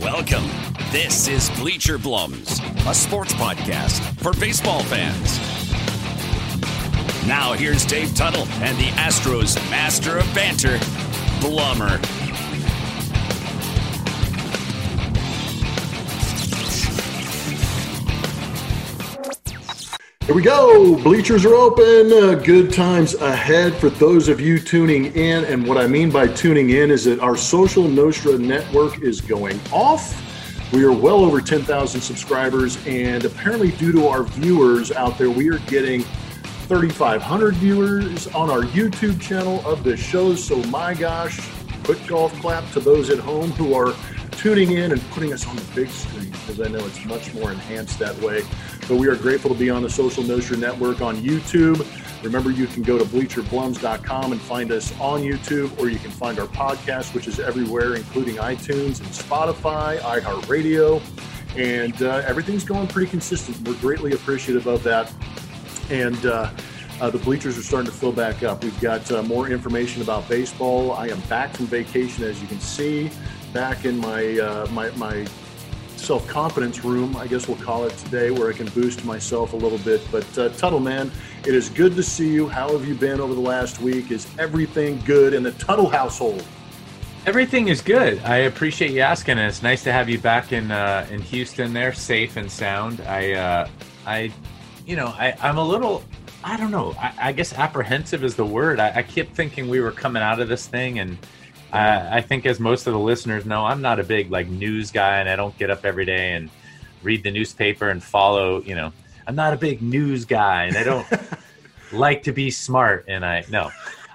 Welcome. This is Bleacher Blums, a sports podcast for baseball fans. Now, here's Dave Tuttle and the Astros master of banter, Blummer. Here we go. Bleachers are open. Uh, good times ahead for those of you tuning in. And what I mean by tuning in is that our Social Nostra network is going off. We are well over 10,000 subscribers. And apparently, due to our viewers out there, we are getting 3,500 viewers on our YouTube channel of the show. So, my gosh, quick golf clap to those at home who are tuning in and putting us on the big screen because I know it's much more enhanced that way. But we are grateful to be on the Social Nostra Network on YouTube. Remember, you can go to bleacherblums.com and find us on YouTube, or you can find our podcast, which is everywhere, including iTunes and Spotify, iHeartRadio, and uh, everything's going pretty consistent. We're greatly appreciative of that. And uh, uh, the bleachers are starting to fill back up. We've got uh, more information about baseball. I am back from vacation, as you can see back in my uh, my, my self confidence room, I guess we'll call it today, where I can boost myself a little bit. But uh, Tuttle, man, it is good to see you. How have you been over the last week? Is everything good in the Tuttle household? Everything is good. I appreciate you asking. It's nice to have you back in uh, in Houston, there, safe and sound. I, uh, I, you know, I, I'm a little, I don't know. I, I guess apprehensive is the word. I, I kept thinking we were coming out of this thing and I, I think, as most of the listeners know, I'm not a big like news guy, and I don't get up every day and read the newspaper and follow. You know, I'm not a big news guy, and I don't like to be smart. And I no,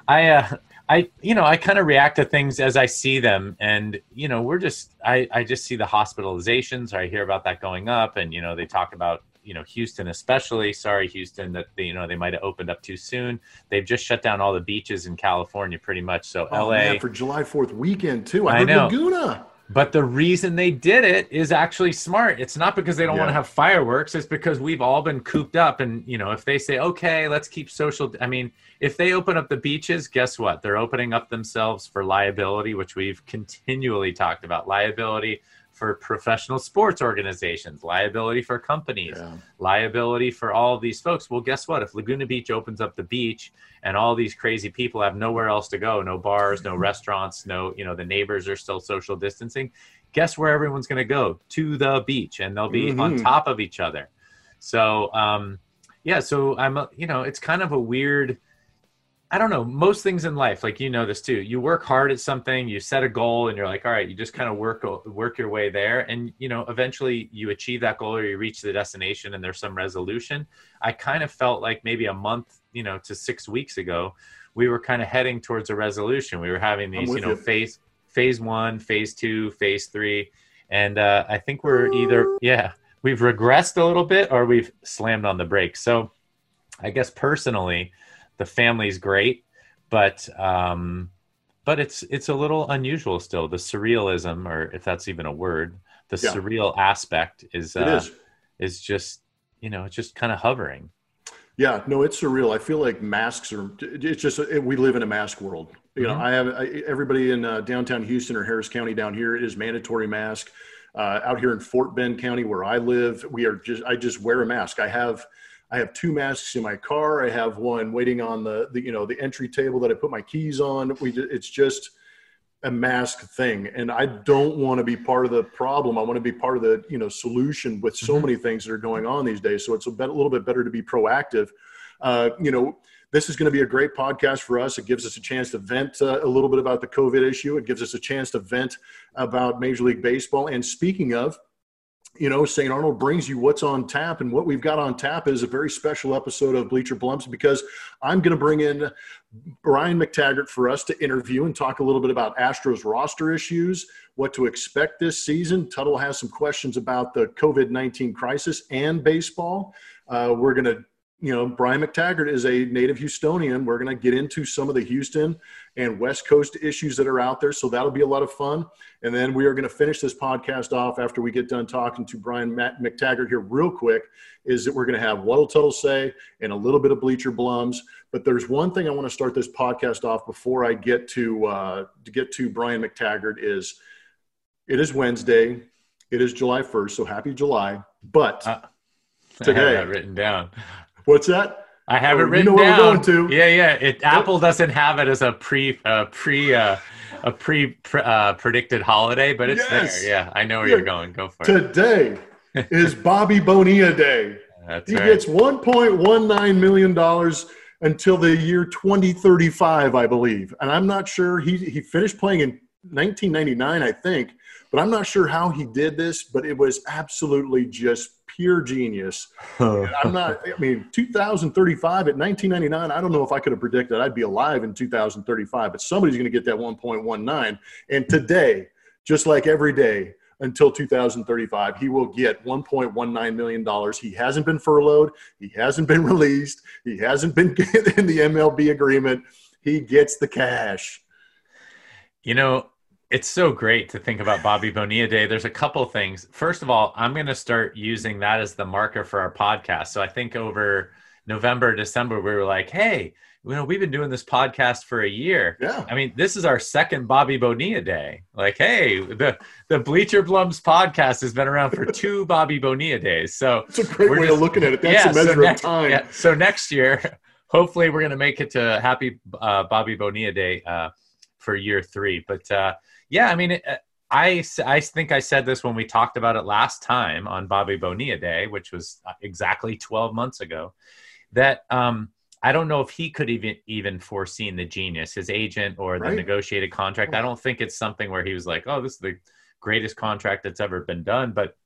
I uh, I you know I kind of react to things as I see them, and you know we're just I I just see the hospitalizations, or I hear about that going up, and you know they talk about you know Houston especially. Sorry, Houston, that they, you know they might have opened up too soon. They've just shut down all the beaches in California pretty much. So oh, LA man, for July Fourth weekend too. I, I know. Laguna. But the reason they did it is actually smart. It's not because they don't yeah. want to have fireworks. It's because we've all been cooped up. And, you know, if they say, okay, let's keep social, I mean, if they open up the beaches, guess what? They're opening up themselves for liability, which we've continually talked about liability for professional sports organizations, liability for companies, yeah. liability for all these folks. Well, guess what? If Laguna Beach opens up the beach and all these crazy people have nowhere else to go, no bars, no restaurants, no, you know, the neighbors are still social distancing, guess where everyone's going to go? To the beach and they'll be mm-hmm. on top of each other. So, um, yeah, so I'm, you know, it's kind of a weird I don't know, most things in life, like you know this too. You work hard at something, you set a goal and you're like, all right, you just kind of work work your way there and you know, eventually you achieve that goal or you reach the destination and there's some resolution. I kind of felt like maybe a month, you know, to 6 weeks ago, we were kind of heading towards a resolution. We were having these, you know, you. phase phase 1, phase 2, phase 3 and uh, I think we're either yeah, we've regressed a little bit or we've slammed on the brakes. So I guess personally, the family's great, but um, but it's it's a little unusual still. The surrealism, or if that's even a word, the yeah. surreal aspect is uh, is. is just you know it's just kind of hovering. Yeah, no, it's surreal. I feel like masks are. It's just it, we live in a mask world. You mm-hmm. know, I have I, everybody in uh, downtown Houston or Harris County down here is mandatory mask. Uh, out here in Fort Bend County, where I live, we are just. I just wear a mask. I have I have two masks in my car. I have one waiting on the, the you know the entry table that I put my keys on. We it's just a mask thing, and I don't want to be part of the problem. I want to be part of the you know solution with so mm-hmm. many things that are going on these days. So it's a, bit, a little bit better to be proactive. Uh, you know, this is going to be a great podcast for us. It gives us a chance to vent uh, a little bit about the COVID issue. It gives us a chance to vent about Major League Baseball. And speaking of, you know, St. Arnold brings you what's on tap. And what we've got on tap is a very special episode of Bleacher Blums because I'm going to bring in Brian McTaggart for us to interview and talk a little bit about Astros roster issues, what to expect this season. Tuttle has some questions about the COVID 19 crisis and baseball. Uh, we're going to you know, Brian McTaggart is a native Houstonian. We're going to get into some of the Houston and West Coast issues that are out there. So that'll be a lot of fun. And then we are going to finish this podcast off after we get done talking to Brian McTaggart here real quick. Is that we're going to have what'll Tuttle say and a little bit of Bleacher Blums. But there's one thing I want to start this podcast off before I get to uh, to get to Brian McTaggart is it is Wednesday. It is July 1st, so happy July. But Uh, today, I have that written down. what's that? I have Oh, it you written know where we're down. going to. Yeah, yeah. It Apple doesn't have it as a pre uh, pre uh, a pre pr- uh, predicted holiday, but it's Yes. there. Yeah, I know where Yeah. you're going. Go for it. Today is Bobby Bonilla Day. That's He right. gets 1.19 million dollars until the year 2035, I believe. And I'm not sure he he finished playing in 1999, I think, but I'm not sure how he did this. But it was absolutely just pure genius. I'm not. I mean, 2035 at 1999. I don't know if I could have predicted I'd be alive in 2035, but somebody's going to get that 1.19. And today, just like every day until 2035, he will get 1.19 million dollars. He hasn't been furloughed. He hasn't been released. He hasn't been in the MLB agreement. He gets the cash. You know, it's so great to think about Bobby Bonilla Day. There's a couple things. First of all, I'm going to start using that as the marker for our podcast. So I think over November, December, we were like, hey, you know, we've been doing this podcast for a year. Yeah. I mean, this is our second Bobby Bonilla Day. Like, hey, the the Bleacher Blums podcast has been around for two Bobby Bonilla days. So It's a great We're way just- of looking at it. That's yeah, a so measure next- of time. yeah, so next year, hopefully, we're going to make it to Happy uh, Bobby Bonilla Day uh, for year three. But uh, yeah, I mean, it, uh, I I think I said this when we talked about it last time on Bobby Bonilla Day, which was uh, exactly 12 months ago. That um, I don't know if he could even even foreseen the genius, his agent or the Right. negotiated contract. I don't think it's something where he was like, "Oh, this is the greatest contract that's ever been done." But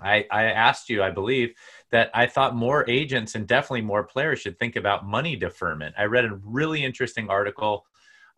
I, I asked you, I believe, that I thought more agents and definitely more players should think about money deferment. I read a really interesting article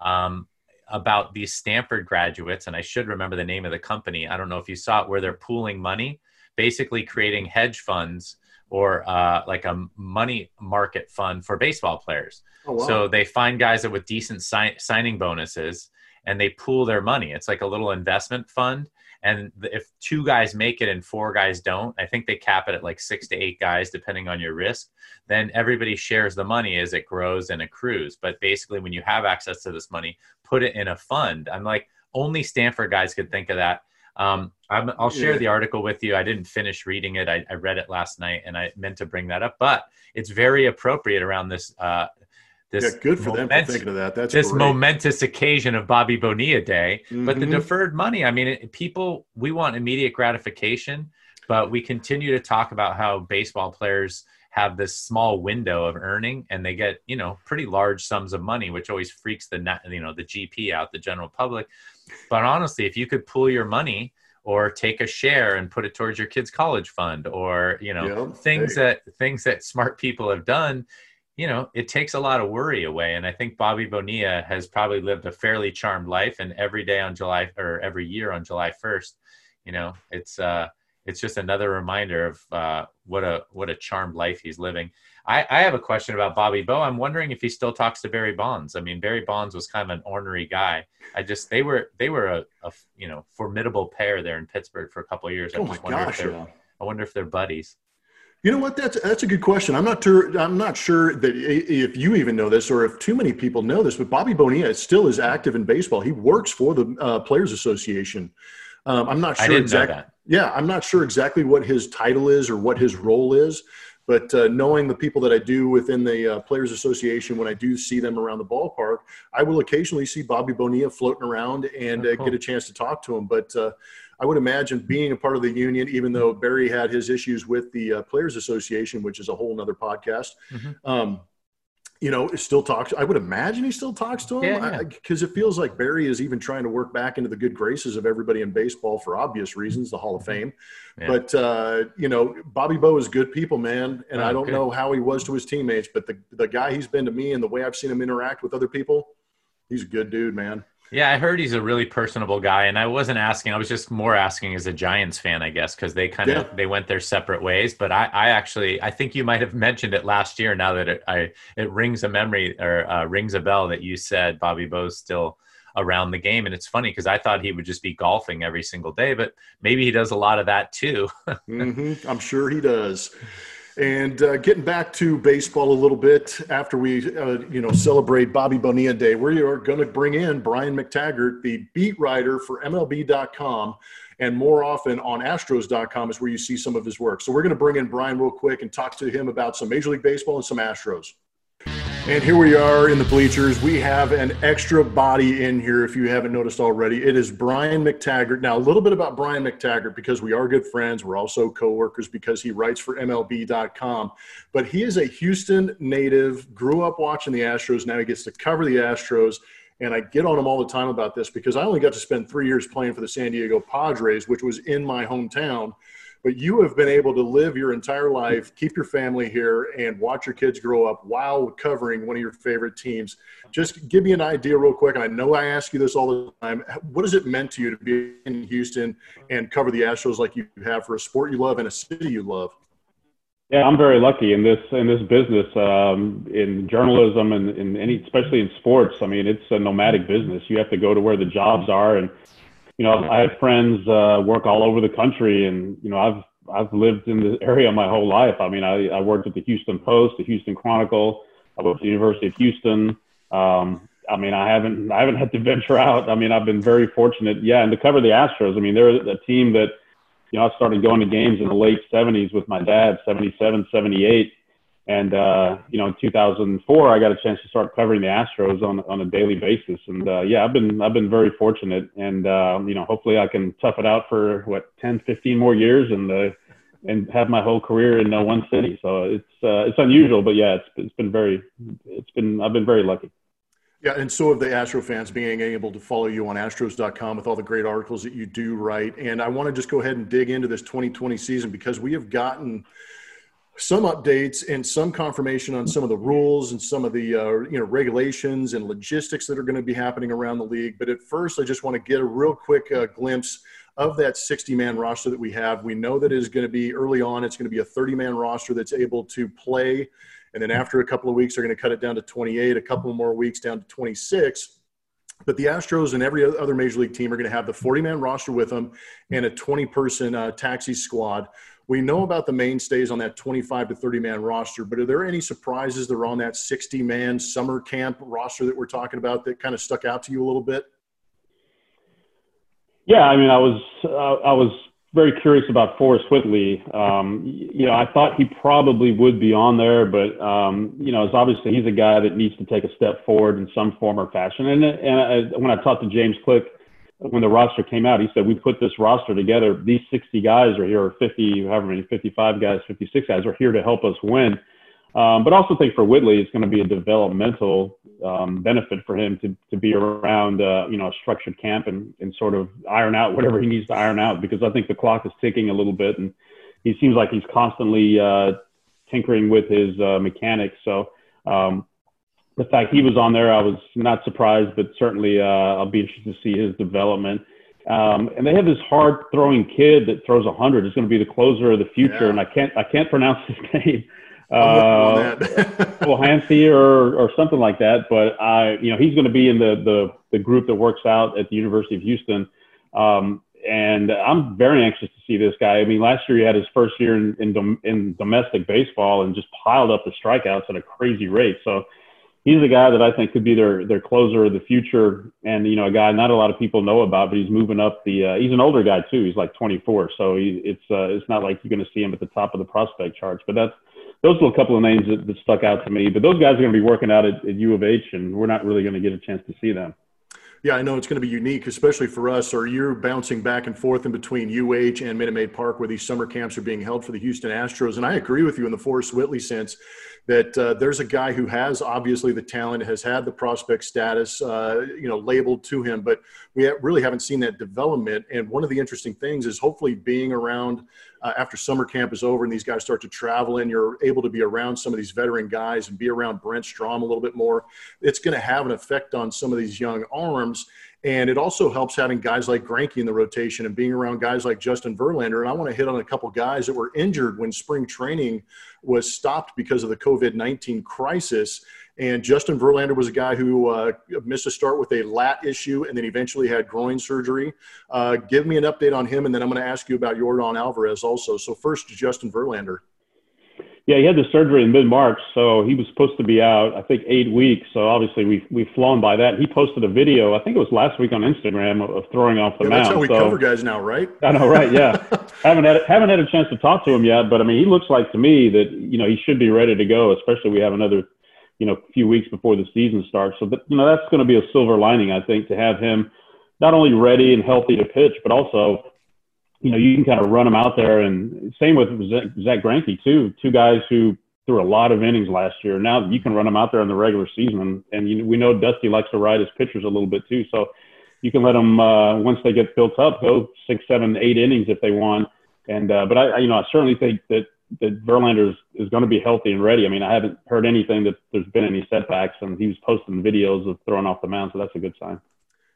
um, about these Stanford graduates, and I should remember the name of the company. I don't know if you saw it, where they're pooling money, basically creating hedge funds or uh, like a money market fund for baseball players. Oh, wow. So they find guys that with decent si- signing bonuses and they pool their money. It's like a little investment fund. And if two guys make it and four guys don't, I think they cap it at like six to eight guys, depending on your risk. Then everybody shares the money as it grows and accrues. But basically, when you have access to this money, put it in a fund. I'm like, only Stanford guys could think of that. Um, I'm, I'll share the article with you. I didn't finish reading it. I, I read it last night, and I meant to bring that up. But it's very appropriate around this. Uh, this yeah, good for them for thinking of that. That's this great. momentous occasion of Bobby Bonilla Day. But the Mhm. deferred money, I mean, it, people, we want immediate gratification, but we continue to talk about how baseball players have this small window of earning and they get, you know, pretty large sums of money, which always freaks the, you know, the GP out, the general public. But honestly, if you could pool your money or take a share and put it towards your kid's college fund or, you know, Yeah. things Hey. that things that smart people have done you know, it takes a lot of worry away. And I think Bobby Bonilla has probably lived a fairly charmed life. And every day on July or every year on July 1st, you know, it's, uh, it's just another reminder of uh, what a what a charmed life he's living. I, I have a question about Bobby Bo. I'm wondering if he still talks to Barry Bonds. I mean, Barry Bonds was kind of an ornery guy. I just they were they were a, a you know formidable pair there in Pittsburgh for a couple of years. I Oh my just wonder gosh, if they're yeah. I wonder if they're buddies. You know what? That's that's a good question. I'm not sure. I'm not sure that if you even know this, or if too many people know this. But Bobby Bonilla still is active in baseball. He works for the uh, Players Association. Um, I'm not sure exactly. Yeah, I'm not sure exactly what his title is or what his role is. But uh, knowing the people that I do within the uh, Players Association, when I do see them around the ballpark, I will occasionally see Bobby Bonilla floating around and Oh, uh, cool. get a chance to talk to him. But uh, I would imagine being a part of the union, even though Barry had his issues with the uh, Players Association, which is a whole nother podcast, Mhm. um, you know, still talks. I would imagine he still talks to him Yeah, yeah. because it feels like Barry is even trying to work back into the good graces of everybody in baseball for obvious reasons, the Hall of Fame. Yeah. But uh, you know, Bobby Bo is good people, man, and Oh, I don't good. know how he was to his teammates, but the the guy he's been to me and the way I've seen him interact with other people, he's a good dude, man. Yeah, I heard he's a really personable guy, and I wasn't asking. I was just more asking as a Giants fan, I guess, because they kind of Yeah. they went their separate ways. But I, I actually, I think you might have mentioned it last year. Now that it, I, it rings a memory or uh, rings a bell that you said Bobby Bo's still around the game, and it's funny because I thought he would just be golfing every single day, but maybe he does a lot of that too. hmm I'm sure he does. And uh, getting back to baseball a little bit after we, uh, you know, celebrate Bobby Bonilla Day, we are going to bring in Brian McTaggart, the beat writer for MLB.com, and more often on Astros.com is where you see some of his work. So we're going to bring in Brian real quick and talk to him about some Major League Baseball and some Astros. And here we are in the bleachers. We have an extra body in here, if you haven't noticed already. It is Brian McTaggart. Now, a little bit about Brian McTaggart because we are good friends. We're also coworkers because he writes for MLB.com. But he is a Houston native, grew up watching the Astros. Now he gets to cover the Astros. And I get on him all the time about this because I only got to spend three years playing for the San Diego Padres, which was in my hometown but you have been able to live your entire life, keep your family here, and watch your kids grow up while covering one of your favorite teams. Just give me an idea, real quick. And I know I ask you this all the time. What has it meant to you to be in Houston and cover the Astros like you have for a sport you love and a city you love? Yeah, I'm very lucky in this in this business, um, in journalism and in any, especially in sports. I mean, it's a nomadic business. You have to go to where the jobs are, and you know, I have friends uh, work all over the country, and you know, I've I've lived in the area my whole life. I mean, I, I worked at the Houston Post, the Houston Chronicle. I went to the University of Houston. Um, I mean, I haven't I haven't had to venture out. I mean, I've been very fortunate. Yeah, and to cover the Astros. I mean, they're a team that you know I started going to games in the late '70s with my dad, '77, '78 and uh, you know, in 2004, I got a chance to start covering the Astros on on a daily basis. And uh, yeah, I've been I've been very fortunate, and uh, you know, hopefully I can tough it out for what 10, 15 more years, and uh, and have my whole career in uh, one city. So it's uh, it's unusual, but yeah, it's it's been very it's been I've been very lucky. Yeah, and so have the Astro fans being able to follow you on Astros.com with all the great articles that you do write. And I want to just go ahead and dig into this 2020 season because we have gotten some updates and some confirmation on some of the rules and some of the uh, you know regulations and logistics that are going to be happening around the league. But at first, I just want to get a real quick uh, glimpse of that 60 man roster that we have. We know that it is going to be early on. It's going to be a 30 man roster that's able to play, and then after a couple of weeks, they're going to cut it down to 28. A couple more weeks down to 26. But the Astros and every other major league team are going to have the 40 man roster with them and a 20 person uh, taxi squad we know about the mainstays on that 25 to 30 man roster, but are there any surprises that are on that 60 man summer camp roster that we're talking about that kind of stuck out to you a little bit? Yeah, I mean, I was uh, I was very curious about Forrest Whitley. Um, you know, I thought he probably would be on there, but um, you know, it's obviously he's a guy that needs to take a step forward in some form or fashion. And and I, when I talked to James Click when the roster came out, he said, we put this roster together. These 60 guys are here, or 50, however many, 55 guys, 56 guys are here to help us win. Um, but also think for Whitley, it's going to be a developmental um, benefit for him to, to be around, uh, you know, a structured camp and, and sort of iron out whatever he needs to iron out because I think the clock is ticking a little bit and he seems like he's constantly uh, tinkering with his uh, mechanics. So um, the fact he was on there, I was not surprised, but certainly uh, I'll be interested to see his development. Um, and they have this hard throwing kid that throws 100. It's going to be the closer of the future, yeah. and I can't I can't pronounce his name. Uh, Hansi or or something like that. But I, you know, he's going to be in the the the group that works out at the University of Houston. Um, and I'm very anxious to see this guy. I mean, last year he had his first year in in, dom- in domestic baseball and just piled up the strikeouts at a crazy rate. So he's a guy that I think could be their their closer of the future, and you know, a guy not a lot of people know about, but he's moving up the. Uh, he's an older guy too. He's like 24, so he, it's uh, it's not like you're going to see him at the top of the prospect charts. But that's those are a couple of names that, that stuck out to me. But those guys are going to be working out at, at U of H, and we're not really going to get a chance to see them. Yeah, I know it's going to be unique, especially for us. Or you're bouncing back and forth in between UH and Minute Maid Park, where these summer camps are being held for the Houston Astros. And I agree with you in the Forrest Whitley sense that uh, there's a guy who has obviously the talent, has had the prospect status, uh, you know, labeled to him, but we really haven't seen that development. And one of the interesting things is hopefully being around uh, after summer camp is over and these guys start to travel and you're able to be around some of these veteran guys and be around Brent Strom a little bit more. It's going to have an effect on some of these young arms. And it also helps having guys like Greinke in the rotation and being around guys like Justin Verlander. And I want to hit on a couple guys that were injured when spring training was stopped because of the COVID 19 crisis. And Justin Verlander was a guy who uh, missed a start with a lat issue and then eventually had groin surgery. Uh, give me an update on him, and then I'm going to ask you about Yordan Alvarez also. So, first, Justin Verlander. Yeah, he had the surgery in mid March, so he was supposed to be out, I think, eight weeks. So obviously we've we've flown by that. He posted a video, I think it was last week on Instagram, of, of throwing off the yeah, mound. That's how we so, cover guys now, right? I know, right? Yeah, haven't had haven't had a chance to talk to him yet, but I mean, he looks like to me that you know he should be ready to go. Especially we have another you know a few weeks before the season starts. So that, you know that's going to be a silver lining, I think, to have him not only ready and healthy to pitch, but also you know, you can kind of run him out there. And same with Zack Greinke too. Two guys who threw a lot of innings last year. Now you can run them out there in the regular season, and, and you, we know Dusty likes to ride his pitchers a little bit too. So you can let them uh, once they get built up, go six, seven, eight innings if they want. And uh, but I, you know, I certainly think that that Verlander is, is going to be healthy and ready. I mean, I haven't heard anything that there's been any setbacks, and he was posting videos of throwing off the mound, so that's a good sign.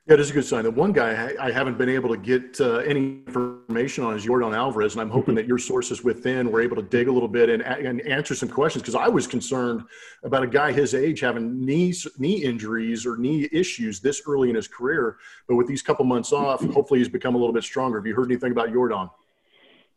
Yeah, it is a good sign. The one guy I haven't been able to get uh, any information on is Yordan Alvarez, and I'm hoping that your sources within were able to dig a little bit and, and answer some questions because I was concerned about a guy his age having knee knee injuries or knee issues this early in his career. But with these couple months off, hopefully he's become a little bit stronger. Have you heard anything about Yordan?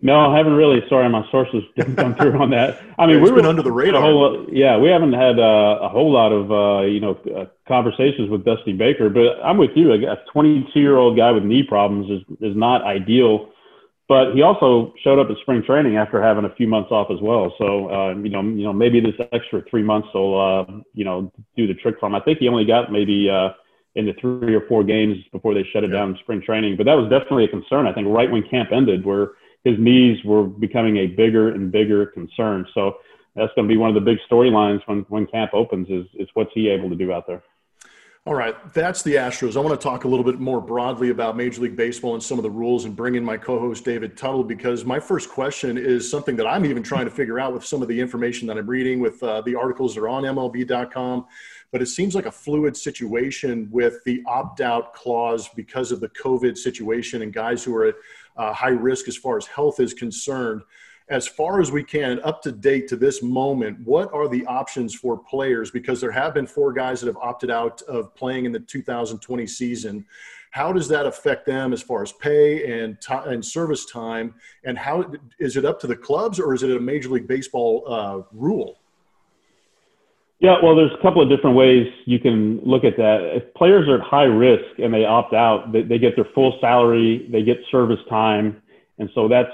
No, I haven't really. Sorry, my sources didn't come through on that. I mean, we've been under the radar. Whole, yeah, we haven't had uh, a whole lot of uh, you know uh, conversations with Dusty Baker, but I'm with you. A 22 year old guy with knee problems is is not ideal. But he also showed up at spring training after having a few months off as well. So uh, you know, you know, maybe this extra three months will uh, you know do the trick for him. I think he only got maybe uh, in the three or four games before they shut it yeah. down in spring training. But that was definitely a concern. I think right when camp ended, where his knees were becoming a bigger and bigger concern. So that's going to be one of the big storylines when, when camp opens is, is what's he able to do out there. All right, that's the Astros. I want to talk a little bit more broadly about Major League Baseball and some of the rules and bring in my co host David Tuttle because my first question is something that I'm even trying to figure out with some of the information that I'm reading with uh, the articles that are on MLB.com. But it seems like a fluid situation with the opt out clause because of the COVID situation and guys who are at uh, high risk as far as health is concerned. As far as we can, up to date to this moment, what are the options for players? Because there have been four guys that have opted out of playing in the 2020 season. How does that affect them as far as pay and t- and service time? And how is it up to the clubs or is it a Major League Baseball uh, rule? Yeah, well, there's a couple of different ways you can look at that. If players are at high risk and they opt out, they, they get their full salary, they get service time, and so that's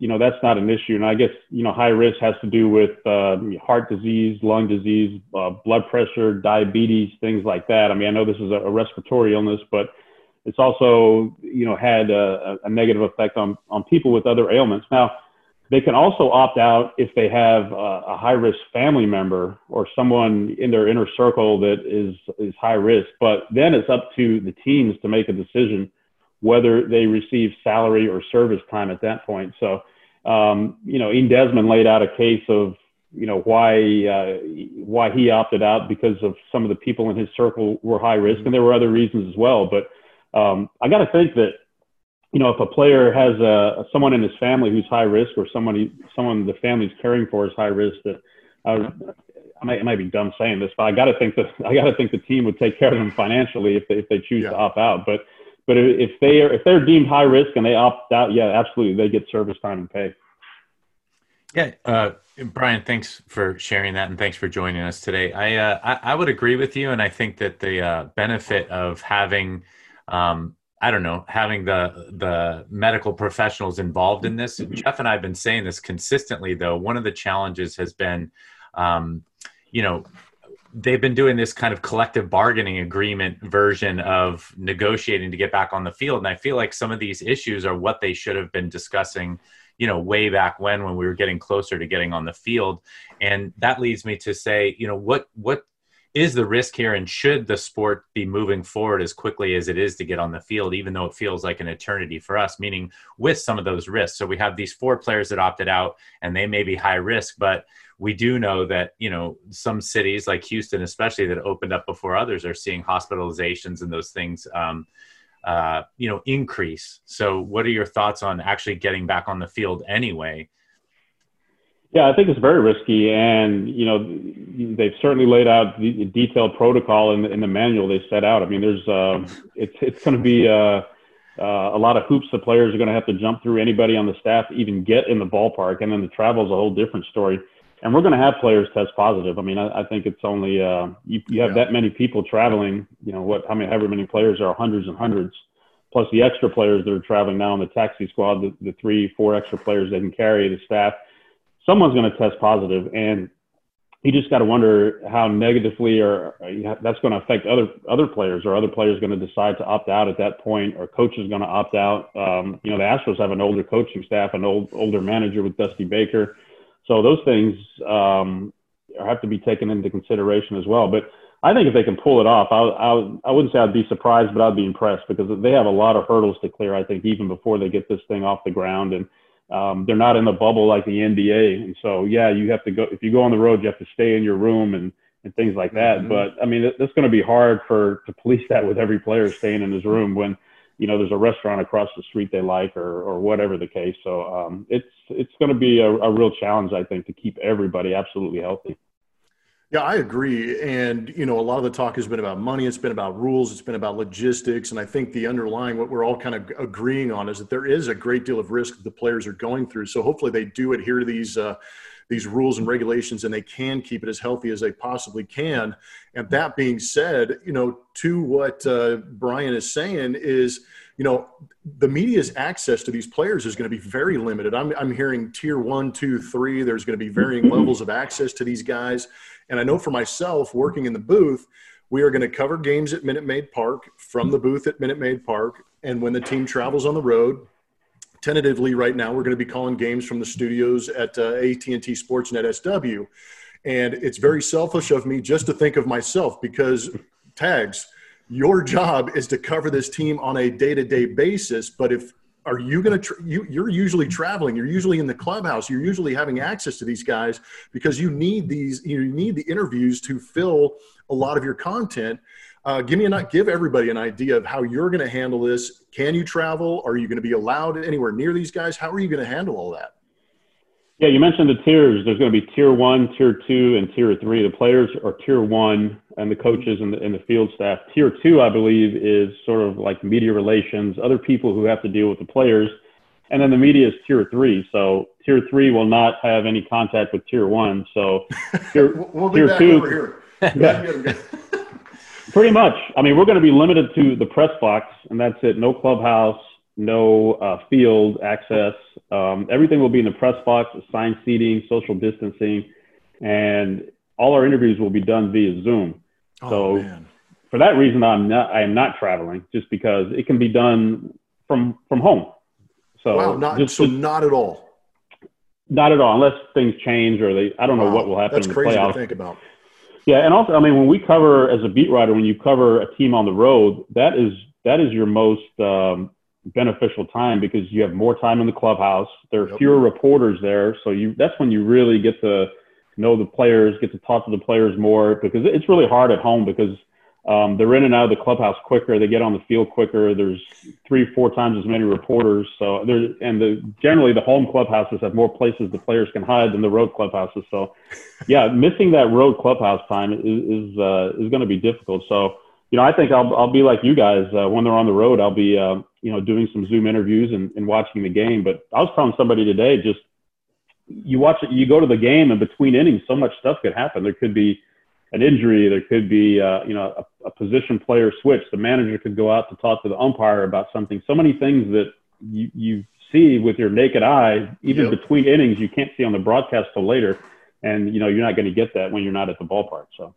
you know that's not an issue. And I guess you know high risk has to do with uh, heart disease, lung disease, uh, blood pressure, diabetes, things like that. I mean, I know this is a, respiratory illness, but it's also you know had a, a negative effect on on people with other ailments. Now they can also opt out if they have a, a high risk family member or someone in their inner circle that is, is high risk. But then it's up to the teams to make a decision whether they receive salary or service time at that point. So, um, you know, Ian Desmond laid out a case of, you know, why, uh, why he opted out because of some of the people in his circle were high risk. And there were other reasons as well. But um, I got to think that you know, if a player has a someone in his family who's high risk, or someone someone the family's caring for is high risk, that I, I might, I might be dumb saying this, but I got to think that I got to think the team would take care of them financially if they if they choose yeah. to opt out. But but if they are if they're deemed high risk and they opt out, yeah, absolutely, they get service time and pay. Yeah, uh, Brian, thanks for sharing that, and thanks for joining us today. I uh, I, I, would agree with you, and I think that the uh, benefit of having um, I don't know, having the the medical professionals involved in this. Jeff and I have been saying this consistently, though. One of the challenges has been, um, you know, they've been doing this kind of collective bargaining agreement version of negotiating to get back on the field, and I feel like some of these issues are what they should have been discussing you know way back when when we were getting closer to getting on the field and that leads me to say you know what what is the risk here and should the sport be moving forward as quickly as it is to get on the field even though it feels like an eternity for us meaning with some of those risks. So we have these four players that opted out and they may be high risk but we do know that you know some cities like houston especially that opened up before others are seeing hospitalizations and those things um, uh, you know increase. So what are your thoughts on actually getting back on the field anyway yeah, I think it's very risky, and you know they've certainly laid out the detailed protocol in the, in the manual they set out. I mean, there's uh, it's it's going to be uh, uh, a lot of hoops the players are going to have to jump through. Anybody on the staff even get in the ballpark, and then the travel is a whole different story. and we're going to have players test positive. I mean, I, I think it's only uh, you, you have yeah. that many people traveling. You know what? How many? However many players are hundreds and hundreds, plus the extra players that are traveling now in the taxi squad, the, the three, four extra players they can carry, the staff. Someone's going to test positive, and you just got to wonder how negatively or that's going to affect other other players or other players going to decide to opt out at that point or coaches going to opt out. Um, you know the astros have an older coaching staff an old older manager with dusty baker. So those things um, have to be taken into consideration as well. But i think if they can pull it off I, I, I wouldn't say i'd be surprised but i'd be impressed because they have a lot of hurdles to clear i think even before they get this thing off the ground. And um, they're not in the bubble like the NBA. And so, yeah, you have to go, if you go on the road, you have to stay in your room and, and things like that. Mm-hmm. But I mean, that's going to be hard for, to police that with every player staying in his room when, you know, there's a restaurant across the street they like or, or whatever the case. So um, it's, it's going to be a, a real challenge, I think, to keep everybody absolutely healthy. Yeah, I agree. And, you know, a lot of the talk has been about money, it's been about rules, it's been about logistics. And I think the underlying, what we're all kind of agreeing on is that there is a great deal of risk that the players are going through. So hopefully they do adhere to these. Uh, these rules and regulations and they can keep it as healthy as they possibly can and that being said you know to what uh, brian is saying is you know the media's access to these players is going to be very limited i'm, I'm hearing tier one two three there's going to be varying levels of access to these guys and I know for myself, working in the booth, we are going to cover games at Minute Maid Park from the booth at Minute Maid Park. And when the team travels on the road, tentatively right now, we're going to be calling games from the studios at uh, AT&T Sportsnet SW. And it's very selfish of me just to think of myself because tags, your job is to cover this team on a day-to-day basis. But if are you going to you you're usually traveling you're usually in the clubhouse you're usually having access to these guys because you need these you need the interviews to fill a lot of your content. Uh, give me a not give everybody an idea of how you're going to handle this. Can you travel? Are you going to be allowed anywhere near these guys? How are you going to handle all that yeah, you mentioned the tiers. There's going to be tier one, tier two, and tier three. The players are tier one, and the coaches and the, and the field staff. Tier two, I believe, is sort of like media relations, other people who have to deal with the players. And then the media is tier three. So tier three will not have any contact with tier one. So tier, we'll tier two, yeah, pretty much. I mean, we're going to be limited to the press box, and that's it. No clubhouse, no uh, field access. Um, everything will be in the press box, assigned seating, social distancing, and all our interviews will be done via Zoom. Oh, so man. for that reason, I'm not I am not traveling just because it can be done from from home. So wow, not just, so not at all. Not at all, unless things change or they. I don't wow, know what will happen. That's in the crazy playoffs. to think about. Yeah, and also, I mean, when we cover as a beat writer, when you cover a team on the road, that is that is your most um, beneficial time because you have more time in the clubhouse. There are yep. fewer reporters there, so you that's when you really get to know the players, get to talk to the players more because it's really hard at home because um, they're in and out of the clubhouse quicker. They get on the field quicker. There's three, four times as many reporters. So there, and the generally the home clubhouses have more places the players can hide than the road clubhouses. So, yeah, missing that road clubhouse time is is, uh, is going to be difficult. So, you know, I think I'll I'll be like you guys uh, when they're on the road. I'll be uh, you know doing some Zoom interviews and, and watching the game. But I was telling somebody today, just you watch it, you go to the game, and between innings, so much stuff could happen. There could be an injury. There could be, uh, you know, a, a, position player switch. The manager could go out to talk to the umpire about something. So many things that you, you see with your naked eye, even yep. between innings, you can't see on the broadcast till later. And, you know, you're not going to get that when you're not at the ballpark. So.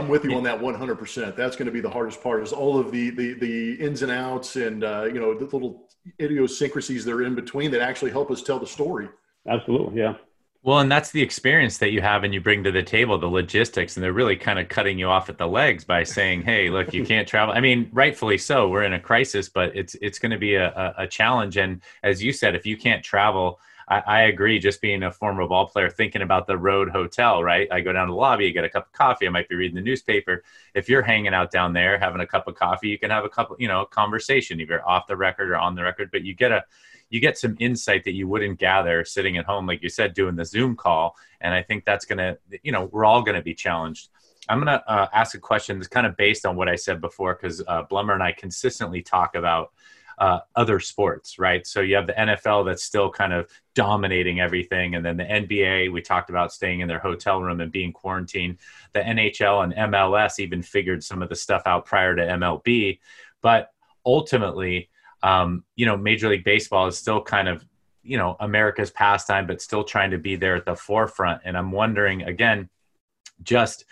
I'm with you on that 100%. That's going to be the hardest part is all of the, the, the ins and outs and, uh, you know, the little idiosyncrasies that are in between that actually help us tell the story. Absolutely. Yeah. Well, and that's the experience that you have and you bring to the table, the logistics, and they're really kind of cutting you off at the legs by saying, "Hey, look, you can't travel." I mean, rightfully so. We're in a crisis, but it's it's going to be a, a challenge. And as you said, if you can't travel, I, I, agree. Just being a former ball player, thinking about the road hotel, right? I go down to the lobby, get a cup of coffee. I might be reading the newspaper. If you're hanging out down there having a cup of coffee, you can have a couple, you know, conversation, either off the record or on the record. But you get a you get some insight that you wouldn't gather sitting at home, like you said, doing the Zoom call. And I think that's going to, you know, we're all going to be challenged. I'm going to uh, ask a question that's kind of based on what I said before, because uh, Blummer and I consistently talk about uh, other sports, right? So you have the NFL that's still kind of dominating everything, and then the NBA. We talked about staying in their hotel room and being quarantined. The NHL and MLS even figured some of the stuff out prior to MLB, but ultimately, um, you know, Major League Baseball is still kind of you know America's pastime, but still trying to be there at the forefront. And I'm wondering again, just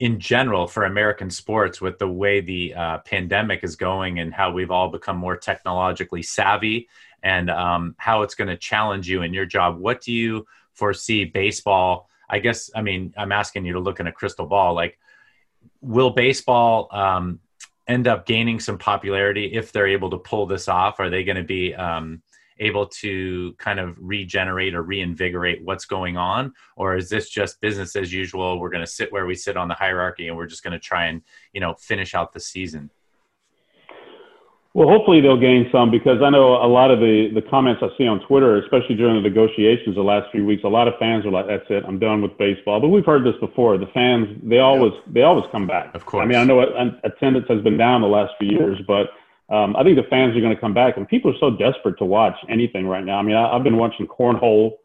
in general for American sports with the way the uh, pandemic is going and how we've all become more technologically savvy and um, how it's going to challenge you in your job. What do you foresee baseball? I guess, I mean, I'm asking you to look in a crystal ball. Like, will baseball um, end up gaining some popularity if they're able to pull this off? Are they going to be, um, able to kind of regenerate or reinvigorate what's going on? Or is this just business as usual? We're going to sit where we sit on the hierarchy and we're just going to try and you know finish out the season? Well hopefully they'll gain some because i know a lot of the the comments i see on twitter especially during the negotiations the last few weeks a lot of fans are like that's it i'm done with baseball. But we've heard this before. The fans they always they always come back. Of course. I mean i know attendance has been down the last few years but um, I think the fans are going to come back, and people are so desperate to watch anything right now. I mean, I, have been watching cornhole.